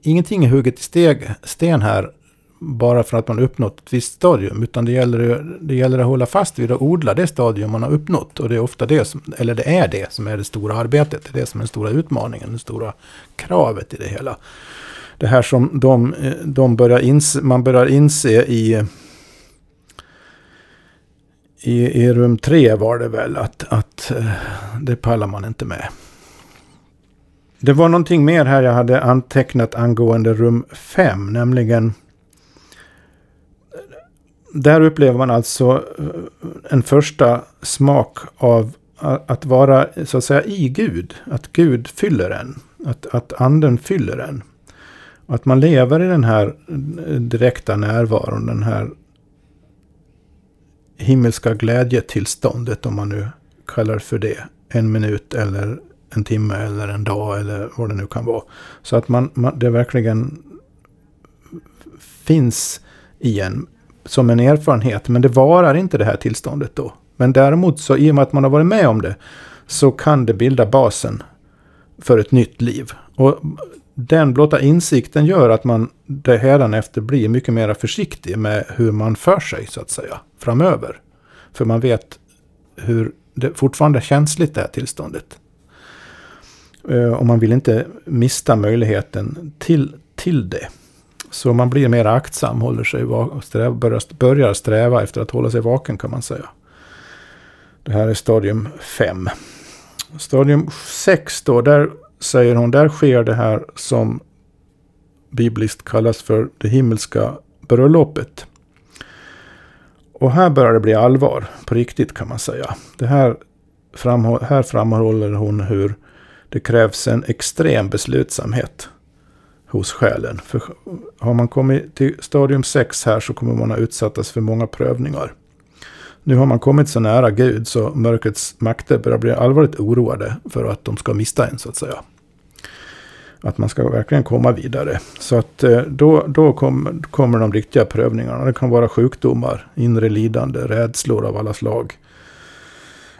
ingenting är hugget i steg, sten här bara för att man uppnått ett visst stadium. Utan det gäller, det gäller att hålla fast vid och odla det stadium man har uppnått. Och det är ofta det som, eller det är det som är det stora arbetet. Det är det som är den stora utmaningen, det stora kravet i det hela. Det här som de, eh, de börjar inse, man börjar inse i i, i rum tre var det väl att, att eh, det pallar man inte med. Det var någonting mer här jag hade antecknat angående rum 5, nämligen där upplever man alltså eh, en första smak av att vara så att säga i Gud. Att Gud fyller en. Att, att anden fyller en. Att man lever i den här eh, direkta närvaron. Den här himmelska glädjetillståndet om man nu kallar för det. En minut eller en timme eller en dag eller vad det nu kan vara. Så att man, man det verkligen finns i en som en erfarenhet. Men det varar inte det här tillståndet då. Men däremot så i och med att man har varit med om det så kan det bilda basen för ett nytt liv. Och den blotta insikten gör att man det efter blir mycket mer försiktig med hur man för sig så att säga framöver. För man vet hur det fortfarande är känsligt det här tillståndet. Eh, och man vill inte mista möjligheten till, till det. Så man blir mer aktsam, håller sig, sträv, börjar, börjar sträva efter att hålla sig vaken kan man säga. Det här är stadium 5. Stadium 6 då, där säger hon, där sker det här som bibliskt kallas för det himmelska bröllopet. Och här börjar det bli allvar, på riktigt kan man säga. Det här, framhå här framhåller hon hur det krävs en extrem beslutsamhet hos själen. För har man kommit till stadium 6 här så kommer man att utsättas för många prövningar. Nu har man kommit så nära Gud så mörkrets makter börjar bli allvarligt oroade för att de ska mista en så att säga. Att man ska verkligen komma vidare. Så att eh, då, då kom, kommer de riktiga prövningarna. Det kan vara sjukdomar, inre lidande, rädslor av alla slag.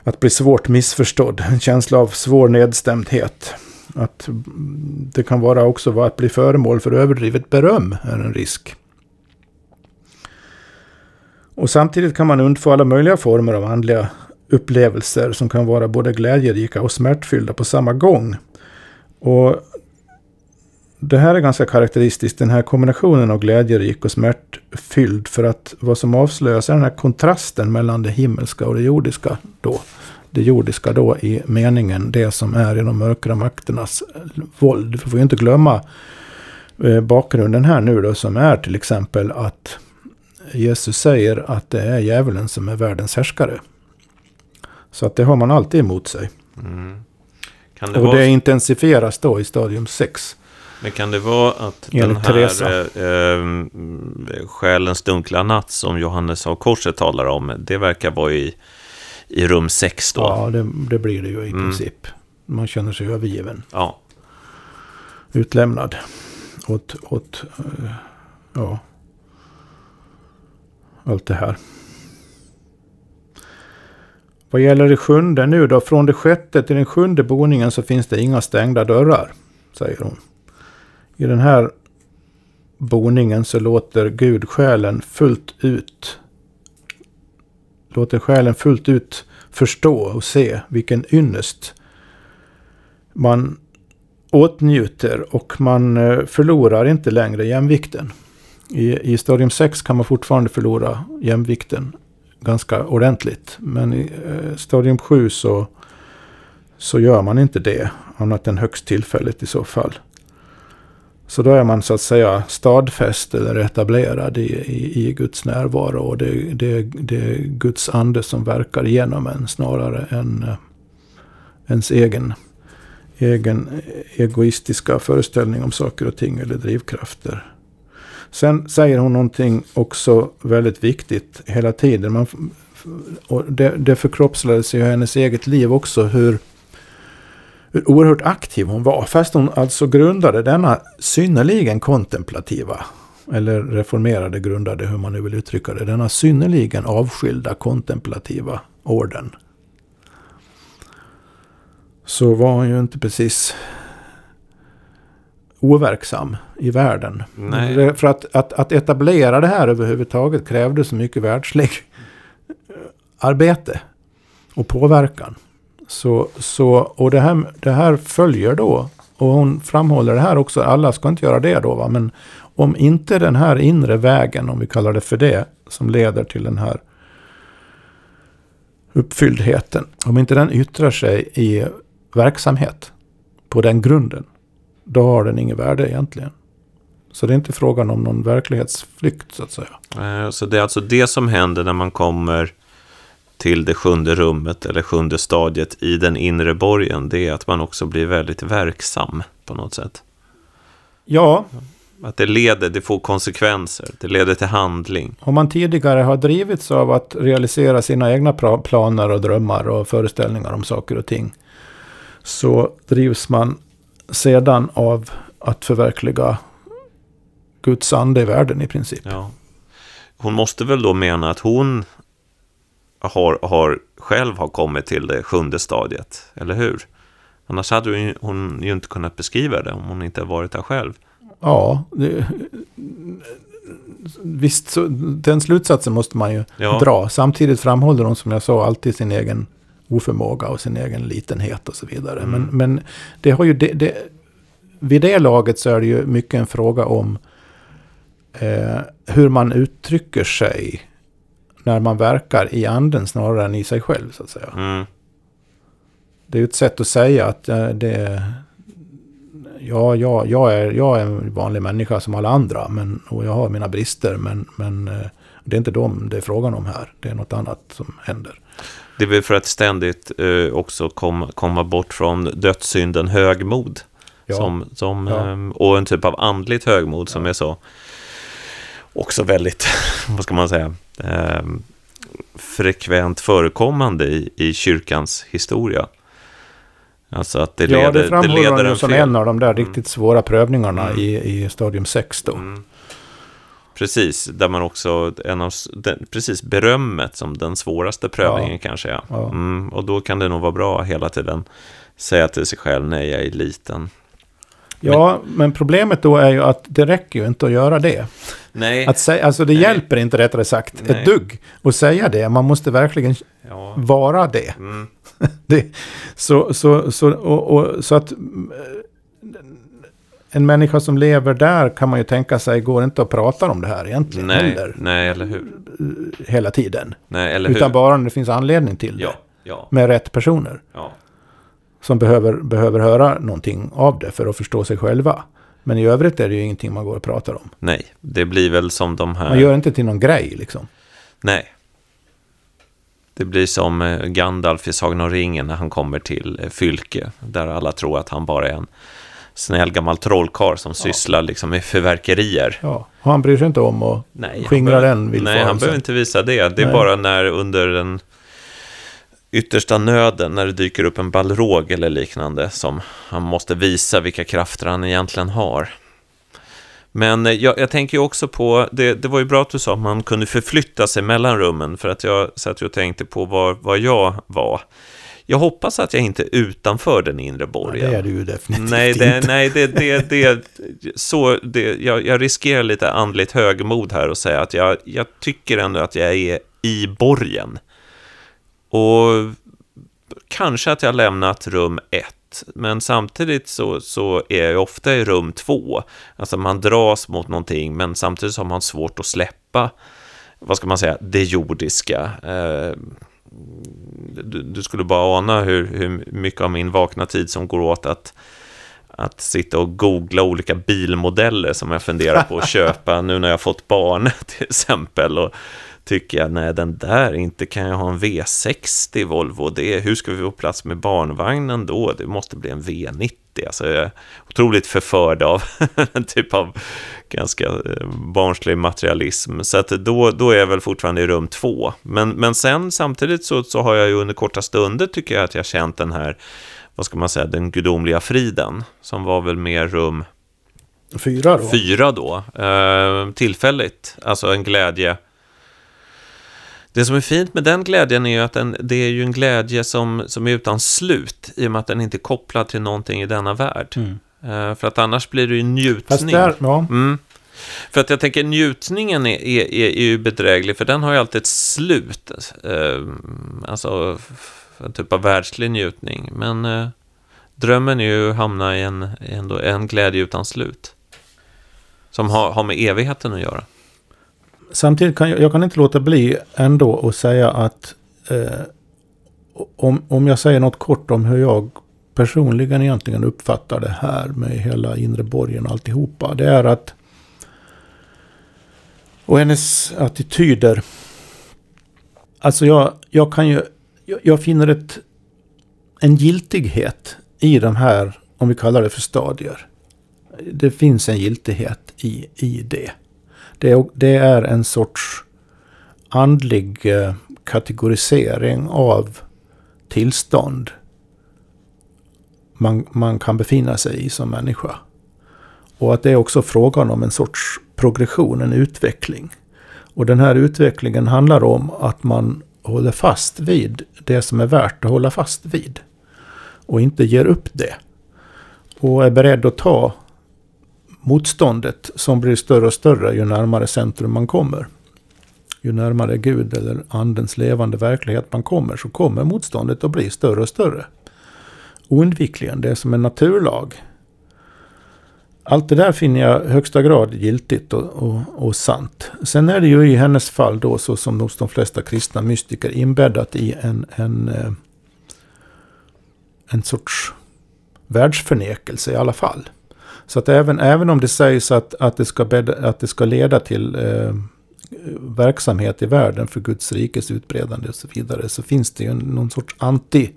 Att bli svårt missförstådd, en känsla av svår nedstämdhet. Att mm, det kan vara också att bli föremål för överdrivet beröm är en risk. Och samtidigt kan man undfå alla möjliga former av andliga upplevelser som kan vara både glädjerika och smärtfyllda på samma gång. Och det här är ganska karaktäristiskt, den här kombinationen av glädjerik och smärtfylld. För att vad som avslöjas är den här kontrasten mellan det himmelska och det jordiska då. Det jordiska då i meningen det som är i de mörkra makternas våld. Vi får ju inte glömma eh, bakgrunden här nu då som är till exempel att Jesus säger att det är djävulen som är världens härskare. Så att det har man alltid emot sig. Mm. Det och det intensifieras då i stadium 6. Men kan det vara att Enligt den här eh, eh, själens dunkla natt som Johannes av Korset talar om, det verkar vara i, i rum 6 då? Ja, det, det blir det ju i mm. princip. Man känner sig övergiven. Ja. Utlämnad åt, åt uh, ja, allt det här. Vad gäller det sjunde nu då, från det sjätte till den sjunde boningen så finns det inga stängda dörrar, säger hon. I den här boningen så låter Gud själen fullt ut låter själen fullt ut förstå och se vilken ynnest man åtnjuter och man eh, förlorar inte längre jämvikten. I, I stadium 6 kan man fortfarande förlora jämvikten ganska ordentligt. Men i eh, stadium 7 så, så gör man inte det. Annat än högst tillfälligt i så fall. Så då är man så att säga stadfäst eller etablerad i, i, i Guds närvaro. Och det, det, det är Guds ande som verkar genom en snarare än eh, ens egen, egen eh, egoistiska föreställning om saker och ting eller drivkrafter. Sen säger hon någonting också väldigt viktigt hela tiden. Man, och det, det förkroppsligades i hennes eget liv också hur, hur oerhört aktiv hon var. Fast hon alltså grundade denna synnerligen kontemplativa, eller reformerade grundade, hur man nu vill uttrycka det, denna synnerligen avskilda kontemplativa orden. Så var hon ju inte precis overksam i världen. Nej. För att, att, att etablera det här överhuvudtaget krävde så mycket världslig arbete och påverkan. Så, så, och det här, det här följer då, och hon framhåller det här också, alla ska inte göra det då, va? men om inte den här inre vägen, om vi kallar det för det, som leder till den här uppfylldheten, om inte den yttrar sig i verksamhet på den grunden, då har den inget värde egentligen. Så det är inte frågan om någon verklighetsflykt så att säga. Eh, så det är alltså det som händer när man kommer till det sjunde rummet eller sjunde stadiet i den inre borgen. Det är att man också blir väldigt verksam på något sätt. Ja. Att det leder, det får konsekvenser, det leder till handling. Om man tidigare har drivits av att realisera sina egna planer och drömmar och föreställningar om saker och ting. Så drivs man sedan av att förverkliga Guds ande i världen i princip. Ja. Hon måste väl då mena att hon har, har själv har kommit till det sjunde stadiet, eller hur? Annars hade hon ju inte kunnat beskriva det om hon inte varit där själv. Ja, det, visst, så, den slutsatsen måste man ju ja. dra. Samtidigt framhåller hon, som jag sa, alltid sin egen oförmåga och sin egen litenhet och så vidare. Mm. Men, men det har ju det, det, vid det laget så är det ju mycket en fråga om eh, hur man uttrycker sig när man verkar i anden snarare än i sig själv så att säga. Mm. Det är ju ett sätt att säga att eh, det ja, ja, jag, är, jag är en vanlig människa som alla andra men, och jag har mina brister men, men eh, det är inte dem det är frågan om här. Det är något annat som händer. Det är väl för att ständigt eh, också komma, komma bort från dödssynden högmod. Ja. Som, som, ja. eh, och en typ av andligt högmod som är så också väldigt, (laughs) vad ska man säga, eh, frekvent förekommande i, i kyrkans historia. Alltså att det leder, ja, det framhåller det leder en som en av de där mm. riktigt svåra prövningarna mm. i, i stadium 6 då. Mm. Precis, där man också, en av, den, precis berömmet som den svåraste prövningen ja. kanske. Ja. ja. Mm, och då kan det nog vara bra hela tiden säga till sig själv, nej jag är liten. Ja, men, men problemet då är ju att det räcker ju inte att göra det. Nej. Att säga, alltså det nej. hjälper inte rättare sagt nej. ett dugg att säga det. Man måste verkligen ja. vara det. Mm. (laughs) det så, så, så, och, och, så att en människa som lever där kan man ju tänka sig går inte att prata om det här egentligen nej, heller. Nej, eller hur? Hela tiden. Nej, eller Utan hur? bara när det finns anledning till ja, det. Ja. Med rätt personer. Ja. Som behöver, behöver höra någonting av det för att förstå sig själva. Men i övrigt är det ju ingenting man går och pratar om. Nej, det blir väl som de här... Man gör inte till någon grej liksom. Nej. Det blir som eh, Gandalf i Sagan om ringen när han kommer till eh, Fylke. Där alla tror att han bara är en snäll gammal trollkarl som sysslar liksom med förverkerier. Ja, och han bryr sig inte om att nej, skingra den villfarelsen. Nej, han behöver inte visa det. Det är nej. bara när under den yttersta nöden, när det dyker upp en balrog eller liknande, som han måste visa vilka krafter han egentligen har. Men eh, jag, jag tänker också på, det, det, var ju bra att du sa att man kunde förflytta sig mellan rummen, för att jag satt och tänkte på var, var jag var. Jag hoppas att jag inte är utanför den inre borgen. Ja, det är du ju definitivt nej, det, inte. Nej, det, det, det, så, det, jag, jag riskerar lite andligt högmod här och säga att jag, jag tycker ändå att jag är i borgen. Och kanske att jag lämnat rum ett, men samtidigt så, så är jag ofta i rum två. Alltså man dras mot någonting, men samtidigt har man svårt att släppa, vad ska man säga, det jordiska. Eh, du, du, skulle bara ana hur, hur mycket av min vakna tid som går åt att att sitta och googla olika bilmodeller som jag funderar på att (laughs) köpa nu när jag fått barn till exempel. Och tycker jag, nej den där, inte kan jag ha en V60 Volvo, det, hur ska vi få plats med barnvagnen då? Det måste bli en V90. Alltså jag är otroligt förförd av (laughs) en typ av ganska eh, barnslig materialism. Så att då, då är jag väl fortfarande i rum två. Men, men sen samtidigt så, så har jag ju under korta stunder tycker jag att jag känt den här, vad ska man säga, den gudomliga friden. Som var väl mer rum Fyra då? Fyra då. Eh, tillfälligt. Alltså en glädje det som är fint med den glädjen är ju att den, det är ju en glädje som, som är utan slut i och med att den inte är kopplad till någonting i denna värld. Mm. Uh, för att annars blir det ju njutning. Där, ja. mm. För att jag tänker njutningen är, är, är, är, ju bedräglig, för den har ju alltid ett slut. Uh, alltså en typ av världslig njutning. Men uh, drömmen är ju att hamna i en, ändå, en glädje utan slut. Som har, har med evigheten att göra samtidigt kan jag, jag kan inte låta bli ändå att säga att eh, om, om jag säger något kort om hur jag personligen egentligen uppfattar det här med hela inre borgen och alltihopa. Det är att och hennes attityder. Alltså jag, jag kan ju, jag, jag finner ett, en giltighet i de här, om vi kallar det för stadier. Det finns en giltighet i, i det. Det, det är en sorts andlig eh, kategorisering av tillstånd man, man kan befinna sig i som människa. Och att det är också frågan om en sorts progression, en utveckling. Och den här utvecklingen handlar om att man håller fast vid det som är värt att hålla fast vid. Och inte ger upp det. Och är beredd att ta motståndet som blir större och större ju närmare centrum man kommer. Ju närmare Gud eller andens levande verklighet man kommer så kommer motståndet att bli större och större. Oundvikligen, det är som en naturlag. Allt det där finner jag högsta grad giltigt och, och, och, sant. Sen är det ju i hennes fall då så som hos de flesta kristna mystiker inbäddat i en, en, eh, en sorts världsförnekelse i alla fall. Så att även, även om det sägs att, att, det, ska bädda, att det ska leda till eh, verksamhet i världen för Guds rikes utbredande och så vidare. Så finns det ju någon sorts anti...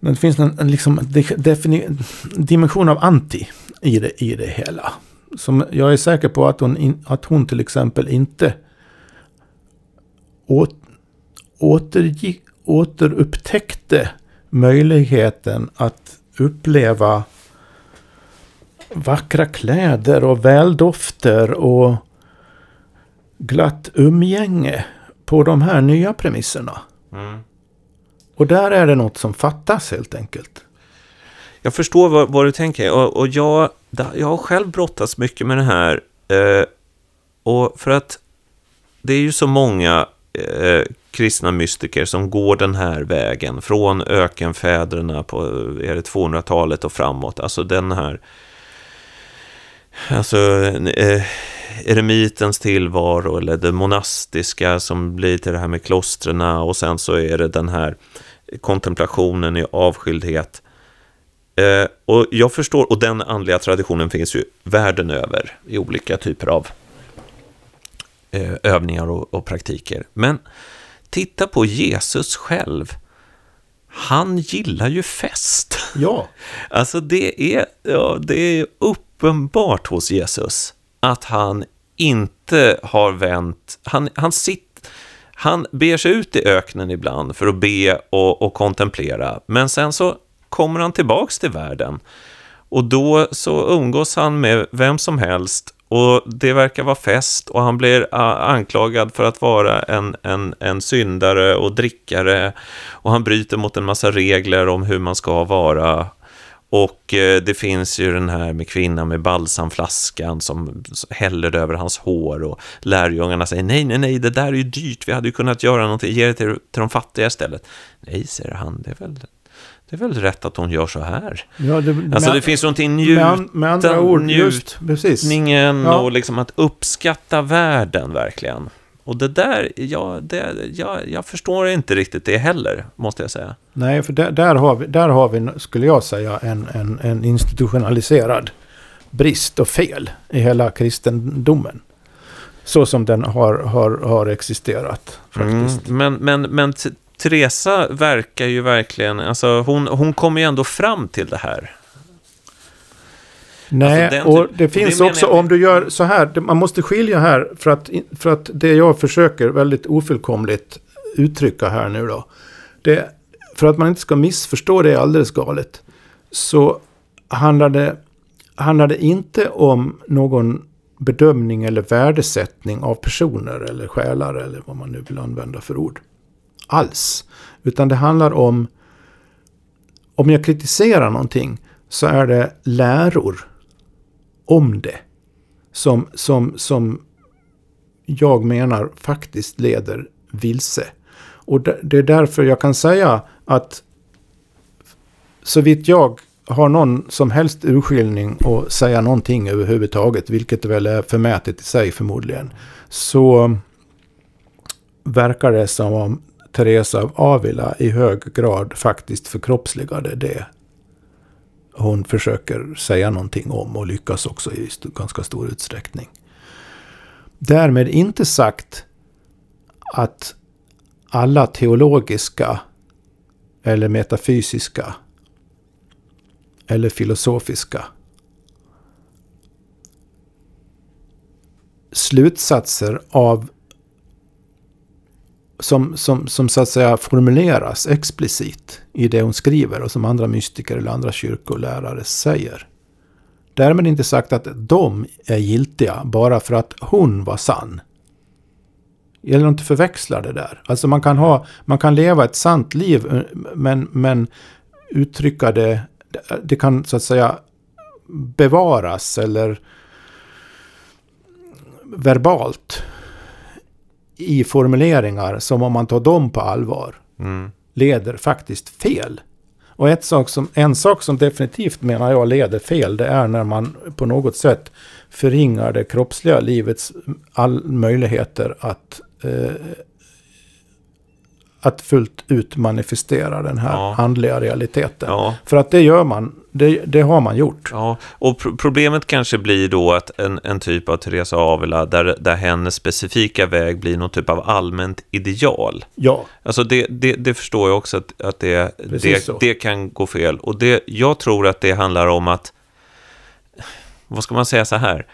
Men det finns en, en liksom dimension av anti i det, i det hela. Som jag är säker på att hon, in, att hon till exempel inte åt, återgick, återupptäckte möjligheten att uppleva vackra kläder och väldofter och glatt umgänge på de här nya premisserna. Mm. Och där är det något som fattas helt enkelt. Jag förstår vad, vad du tänker. Och, och jag, jag har själv brottats mycket med det här. Eh, och för att det är ju så många eh, kristna mystiker som går den här vägen. Från ökenfäderna på 200-talet och framåt. Alltså den här... Alltså... Eh, eremitens tillvaro eller det monastiska som blir till det här med klostren och sen så är det den här kontemplationen i avskildhet. Eh, och jag förstår, och den andliga traditionen finns ju världen över i olika typer av eh, övningar och, och praktiker. Men titta på Jesus själv. Han gillar ju fest. Ja. (laughs) Alltså det är, ja, det är uppenbart hos Jesus att han inte har vänt, han, han, sitt, han ber sig ut i öknen ibland för att be och, och kontemplera, men sen så kommer han tillbaks till världen. Och då så umgås han med vem som helst och det verkar vara fest och han blir anklagad för att vara en, en, en syndare och drickare. Och han bryter mot en massa regler om hur man ska vara. Och eh, det finns ju den här med kvinnan med balsamflaskan som häller över hans hår och lärjungarna säger nej, nej, nej, det där är ju dyrt, vi hade ju kunnat göra någonting, ge det till, till de fattiga istället. Nej, säger han, det är väl det är väl rätt att hon gör så här. Ja, det, alltså med, det finns någonting njut, med, andra ord, njutningen ja. och liksom att uppskatta världen verkligen. Och det där, ja, det, ja, jag förstår inte riktigt det heller, måste jag säga. Nej, för där, där, har, vi, där har vi, skulle jag säga, en, en, en institutionaliserad brist och fel i hela kristendomen. Så som den har, har, har existerat. Faktiskt. Mm, men, men, men Teresa verkar ju verkligen, alltså hon, hon kommer ju ändå fram till det här. Nej, alltså och det finns det också om du gör så här, man måste skilja här för att, för att det jag försöker väldigt ofullkomligt uttrycka här nu då. Det, för att man inte ska missförstå det alldeles galet. Så handlar det, handlar det inte om någon bedömning eller värdesättning av personer eller själar eller vad man nu vill använda för ord alls. Utan det handlar om, om jag kritiserar någonting så är det läror om det. Som, som, som jag menar faktiskt leder vilse. Och det är därför jag kan säga att så vitt jag har någon som helst urskiljning och säga någonting överhuvudtaget, vilket väl är förmätet i sig förmodligen, så verkar det som om Teresa av Avila i hög grad faktiskt förkroppsligade det hon försöker säga någonting om och lyckas också i ganska stor utsträckning. Därmed inte sagt att alla teologiska eller metafysiska eller filosofiska slutsatser av som, som, som så att säga formuleras explicit i det hon skriver och som andra mystiker eller andra kyrkolärare säger. Därmed inte sagt att de är giltiga bara för att hon var sann. Gäller att inte förväxla det där. Alltså man kan, ha, man kan leva ett sant liv men, men uttrycka det, det kan så att säga bevaras eller verbalt i formuleringar som om man tar dem på allvar mm. leder faktiskt fel. Och ett sak som, en sak som definitivt menar jag leder fel det är när man på något sätt förringar det kroppsliga livets all möjligheter att eh, att fullt ut manifestera den här ja. handliga realiteten. Ja. För att det gör man, det, det har man gjort. Ja, och pro problemet kanske blir då att en, en typ av Teresa Avila, där, där hennes specifika väg blir någon typ av allmänt ideal. Ja. Alltså det, det, det förstår jag också att, att det, det, det kan gå fel. Och det, jag tror att det handlar om att, vad ska man säga så här,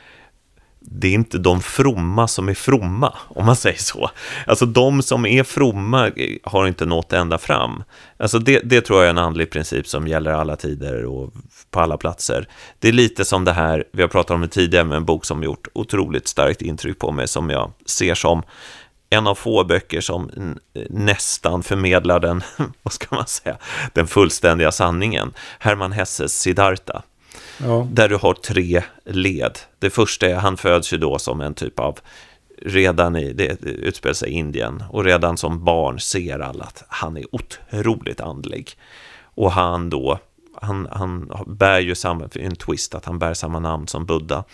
det är inte de fromma som är fromma, om man säger så. Alltså de som är fromma eh, har inte nått ända fram. Alltså det, det tror jag är en andlig princip som gäller alla tider och på alla platser. Det är lite som det här, vi har pratat om det tidigare med en bok som gjort otroligt starkt intryck på mig, som jag ser som en av få böcker som eh, nästan förmedlar den, (laughs) vad ska man säga, den fullständiga sanningen. Hermann Hesses Siddhartha. Ja. Där du har tre led. Det första är, han föds ju då som en typ av, redan i, det utspelar sig i Indien, och redan som barn ser alla att han är otroligt andlig. Och han då, han, han bär ju samma, en twist, att han bär samma namn som Buddha.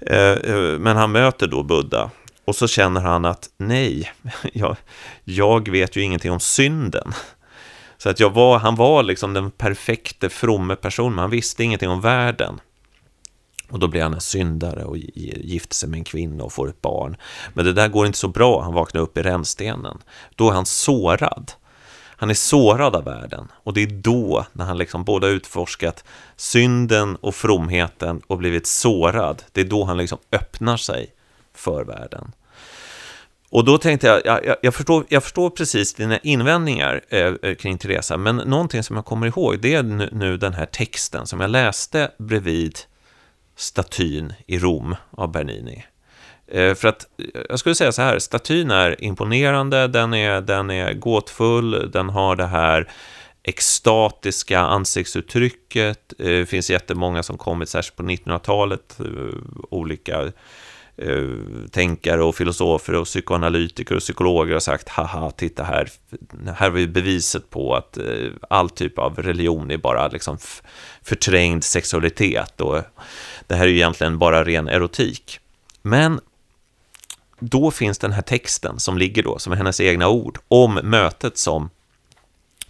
Eh, eh, men han möter då Buddha och så känner han att nej, (laughs) jag, jag vet ju ingenting om synden. Så att jag var, han var liksom den perfekte fromme personen, men han visste ingenting om världen. Och då blir han en syndare och gifter sig med en kvinna och får ett barn. Men det där går inte så bra, han vaknar upp i rännstenen. Då är han sårad. Han är sårad av världen. Och det är då, när han liksom både har utforskat synden och fromheten och blivit sårad, det är då han liksom öppnar sig för världen. Och då tänkte jag, jag, jag, förstår, jag förstår precis dina invändningar eh, eh, kring Teresa, men någonting som jag kommer ihåg, det är nu, nu den här texten som jag läste bredvid statyn i Rom av Bernini. Eh, för att, eh, jag skulle säga så här, statyn är imponerande, den är, den är gåtfull, den har det här extatiska ansiktsuttrycket. Eh, det finns jättemånga som kommit, särskilt på 1900-talet, eh, olika Eh, Eh, tänkare och filosofer och psykoanalytiker och psykologer har sagt haha, titta här, här har vi beviset på att eh, all typ av religion är bara liksom förträngd sexualitet och det här är ju egentligen bara ren erotik. Men då finns den här texten som ligger då, som är hennes egna ord, om mötet som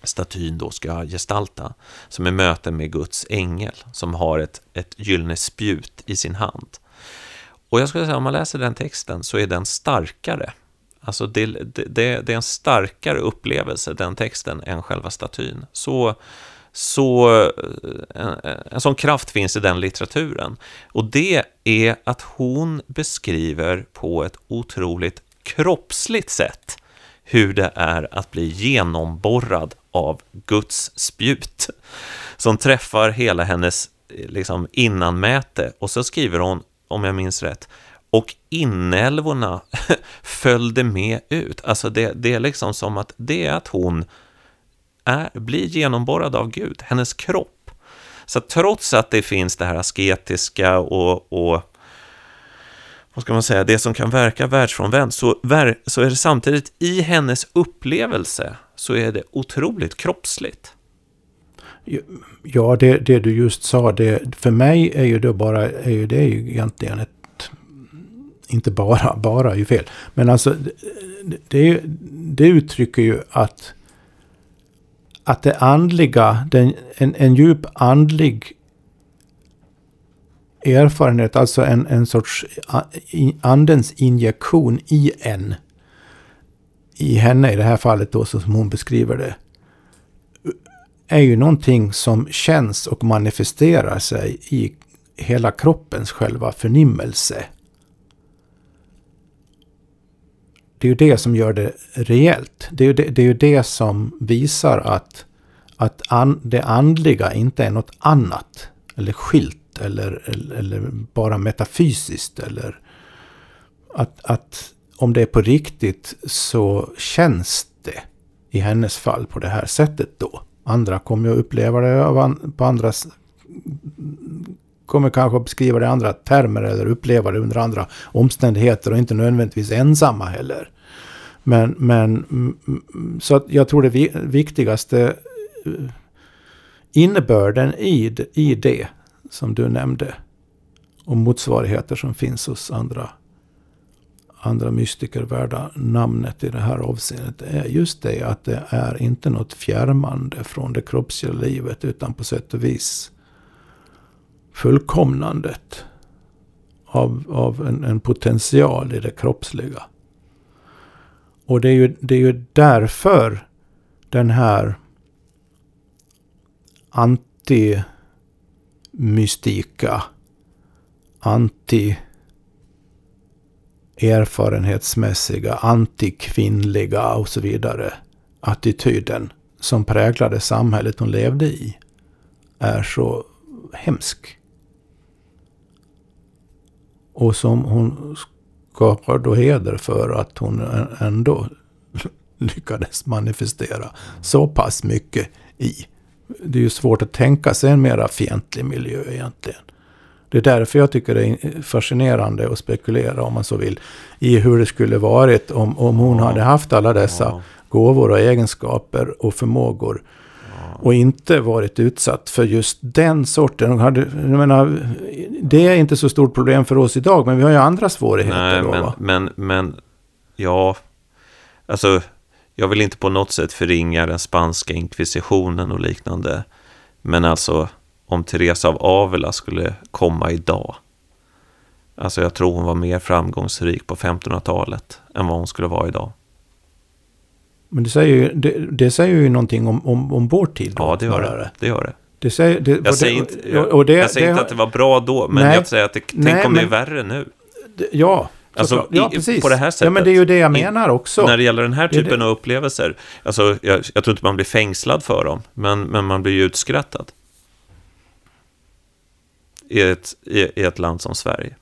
statyn då ska gestalta, som är möten med Guds ängel, som har ett, ett gyllene spjut i sin hand. Och jag skulle säga, om man läser den texten så är den starkare. Alltså det, det, det, är en starkare upplevelse, den texten, än själva statyn. Så, så en, en sån kraft finns i den litteraturen. Och det är att hon beskriver på ett otroligt kroppsligt sätt hur det är att bli genomborrad av Guds spjut som träffar hela hennes eh, liksom, innanmäte. Och så skriver hon om jag minns rätt. Och inälvorna (laughs) följde med ut. Alltså det, det är liksom som att det är att hon är, blir genomborrad av Gud, hennes kropp. Så trots att det finns det här asketiska och, och vad ska man säga, det som kan verka världsfrånvänt, så, så är det samtidigt i hennes upplevelse så är det otroligt kroppsligt. Ja, det, det du just sa, det, för mig är ju då bara, är ju det är ju egentligen ett, inte bara, (laughs) bara är ju fel, men alltså det, det uttrycker ju att, att det andliga, den, en, en djup andlig erfarenhet, alltså en, en sorts andens injektion i en, i henne i det här fallet då, så som hon beskriver det, är ju någonting som känns och manifesterar sig i hela kroppens själva förnimmelse. Det är ju det som gör det reellt. Det är ju det, det, är ju det som visar att, att an, det andliga inte är något annat. Eller skilt eller, eller, eller bara metafysiskt. Eller att, att om det är på riktigt så känns det i hennes fall på det här sättet då. Andra kommer att uppleva det på andra kommer kanske att beskriva det i andra termer eller uppleva det under andra omständigheter och inte nödvändigtvis ensamma heller. Men, men så att jag tror det viktigaste eh, innebörden i, i det som du nämnde och motsvarigheter som finns hos andra andra mystiker värda namnet i det här avseendet är just det att det är inte något fjärmande från det kroppsliga livet utan på sätt och vis fullkomnandet av, av en, en potential i det kroppsliga. Och det är ju, det är ju därför den här anti-mystika, anti erfarenhetsmässiga, antikvinnliga och så vidare attityden som präglade samhället hon levde i är så hemsk. Och som hon skapar då heder för att hon ändå (laughs) lyckades manifestera så pass mycket i. Det är ju svårt att tänka sig en mera fientlig miljö egentligen. Det är därför jag tycker det är fascinerande att spekulera, om man så vill, i hur det skulle varit om, om hon ja. hade haft alla dessa ja. gåvor och egenskaper och förmågor. Ja. Och inte varit utsatt för just den sorten. Hade, jag menar, det är inte så stort problem för oss idag, men vi har ju andra svårigheter. Nej, då, men, va? men, men ja, alltså jag vill inte på något sätt förringa den spanska inkvisitionen och liknande. Men alltså, om Teresa av Avila skulle komma idag. Alltså jag tror hon var mer framgångsrik på 1500-talet än vad hon skulle vara idag. Men det säger ju, det, det säger ju någonting om, om, om vår tid. Då, ja, det gör det. det, gör det. det, säger, det jag säger, inte, jag, jag säger inte att det var bra då, men nej, jag säger att det, tänk nej, om det är värre nu. Ja, Alltså, ja, precis. på det här sättet. Ja, men det är ju det jag menar också. När det gäller den här typen av upplevelser, alltså, jag, jag, tror inte man blir fängslad för dem, men, men man blir ju utskrattad. I ett, i, ett land som Sverige.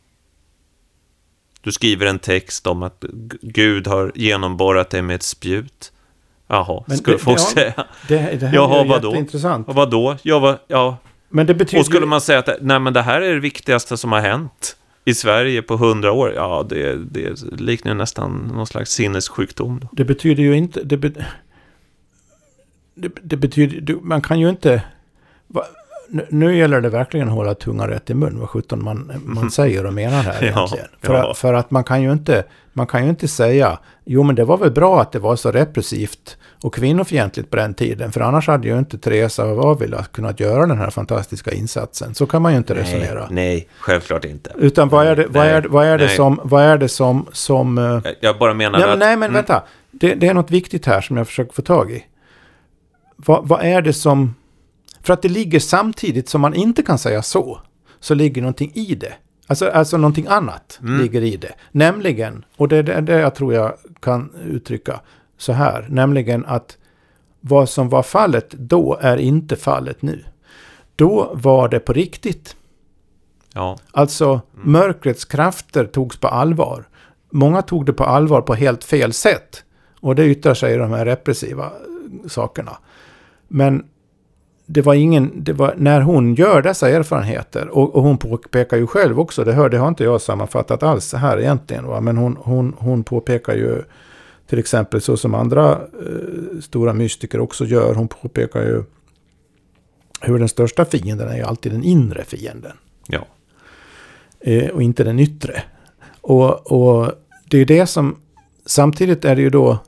Du skriver en text om att Gud har genomborrat dig med ett spjut. Jaha, men skulle det, folk det, säga. Det, det här Jaha, är vadå? jätteintressant. Vadå? Ja, vad, ja. Men det betyder... Och skulle man säga att nej, men det här är det viktigaste som har hänt i Sverige på hundra år, ja, det, det liknar nästan någon slags sinnessjukdom. Då. Det betyder ju inte... Det, be, det, det betyder... Man kan ju inte... Va, nu gäller det verkligen att hålla tungan rätt i mun, vad sjutton man, man (laughs) säger och menar här egentligen. Ja, för, ja. för att man kan ju inte... Man kan ju inte säga, jo men det var väl bra att det var så repressivt och kvinnofientligt på den tiden. För annars hade ju inte Teresa av Avila kunnat göra den här fantastiska insatsen. Så kan man ju inte resonera. Nej, självklart inte. Utan vad är det, vad är, vad är det som... Vad är det som, som eh, jag bara menar nej, att... Nej, men mm. vänta. Det, det, är något viktigt här som jag försöker få tag i. Vad, vad är det som... För att det ligger samtidigt som man inte kan säga så, så ligger någonting i det. Alltså, alltså någonting annat mm. ligger i det. Nämligen, och det är det jag tror jag kan uttrycka så här, nämligen att vad som var fallet då är inte fallet nu. Då var det på riktigt. Ja. Alltså, mm. mörkrets krafter togs på allvar. Många tog det på allvar på helt fel sätt. Och det yttrar sig i de här repressiva sakerna. Men det var ingen, det var, när hon gör dessa erfarenheter, och, och hon påpekar ju själv också, det, hör, det har inte jag sammanfattat alls här egentligen, va? men hon, hon, hon påpekar ju till exempel så som andra eh, stora mystiker också gör, hon påpekar ju hur den största fienden är ju alltid den inre fienden. Ja. Eh, och inte den yttre. Och, och det är det som, samtidigt är det ju då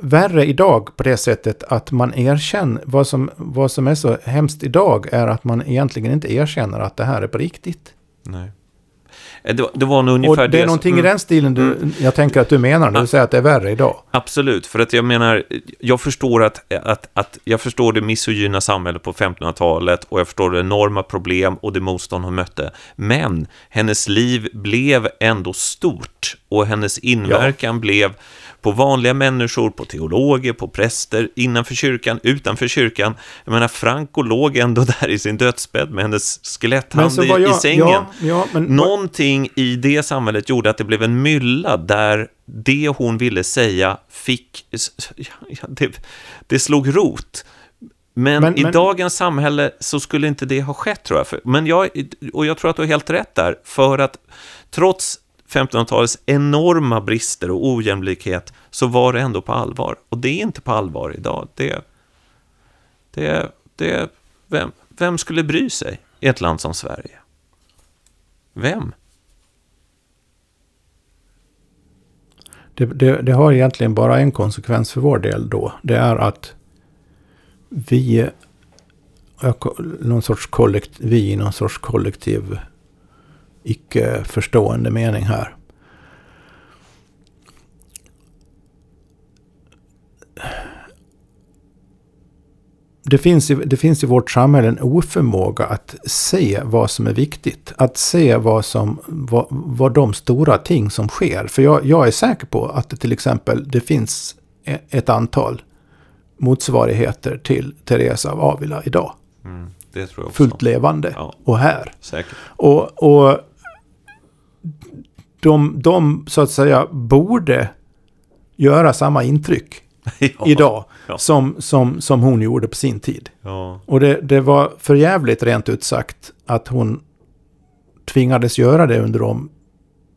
värre idag på det sättet att man erkänner, vad som, vad som är så hemskt idag är att man egentligen inte erkänner att det här är på riktigt. Nej. Eh, det, det var nog ungefär och det. är någonting som, i den stilen du, mm. jag tänker att du menar när du säger att det är värre idag. Absolut, för att jag menar, jag förstår att, att, att jag förstår det misogyna samhället på 1500-talet och jag förstår det enorma problem och det motstånd hon mötte. Men hennes liv blev ändå stort och hennes inverkan ja. blev på vanliga människor, på teologer, på präster, innanför kyrkan, utanför kyrkan. Jag menar, Franco låg ändå (laughs) där i sin dödsbädd med hennes skeletthand i, jag, i sängen. Ja, ja, men, Någonting i det samhället gjorde att det blev en mylla där det hon ville säga fick... Det, det slog rot. Men, men, i men, dagens samhälle så skulle inte det ha skett, tror jag. Men jag, och jag tror att du har helt rätt där, för att trots 1500-talets enorma brister och ojämlikhet så var det ändå på allvar. Och det är inte på allvar idag. Det, det, det, vem, vem skulle bry sig i ett land som Sverige? Vem? Det, det, det, har egentligen bara en konsekvens för vår del då. Det är att vi, någon sorts kollektiv, vi någon sorts kollektiv icke förstående mening här. det, finns i, det finns i vårt samhälle en oförmåga att se vad som är viktigt. Att se vad, som, vad, vad de stora ting som sker. För jag, jag är säker på att det till exempel det finns e, ett antal motsvarigheter till Teresa av Avila idag. Mm, det tror jag också. Fullt levande ja, och här. Säkert. Och, och de, de så att säga borde göra samma intryck (laughs) ja, idag ja. Som, som, som hon gjorde på sin tid. Ja. Och det, det var för jävligt rent ut sagt att hon tvingades göra det under de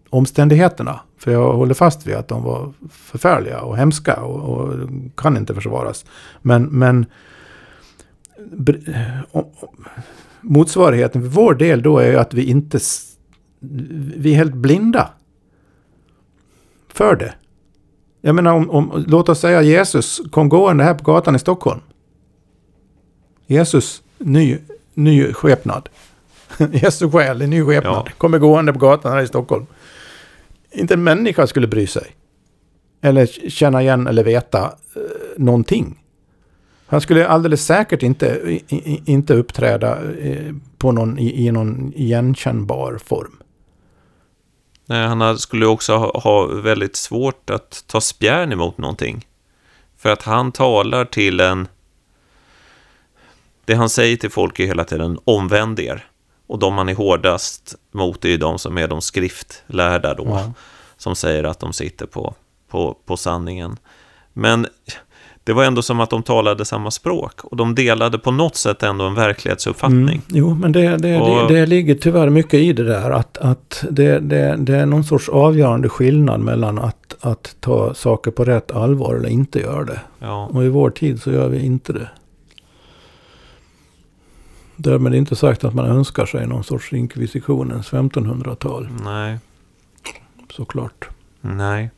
omständigheterna. För jag håller fast vid att de var förfärliga och hemska och, och kan inte försvaras. Men, men motsvarigheten för vår del då är ju att vi inte... Vi är helt blinda. För det. Jag menar om, om, låt oss säga Jesus kom gående här på gatan i Stockholm. Jesus, ny, ny skepnad. (laughs) Jesu själ i ny skepnad. Ja. Kommer gående på gatan här i Stockholm. Inte en människa skulle bry sig. Eller känna igen eller veta eh, någonting. Han skulle alldeles säkert inte, i, inte uppträda eh, på någon, i, i någon igenkännbar form. Han skulle också ha, väldigt svårt att ta spjärn emot någonting. För att han talar till en... Det han säger till folk är hela tiden omvänd er. Och de man är hårdast mot är ju de som är de skriftlärda då. Ja. Som säger att de sitter på, på, på sanningen. Men det var ändå som att de talade samma språk. Och de delade på något sätt ändå en verklighetsuppfattning. Mm, jo, men det, det, och, det, det, ligger tyvärr mycket i det där. Att, att det, det, det är någon sorts avgörande skillnad mellan att, att ta saker på rätt allvar eller inte göra det. Ja. Och i vår tid så gör vi inte det. Därmed inte sagt att man önskar sig någon sorts inkvisitionens 1500-tal. Nej. Såklart. Nej.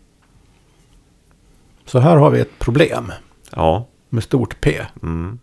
Så här har vi ett problem. Ja. Med stort P. Mm.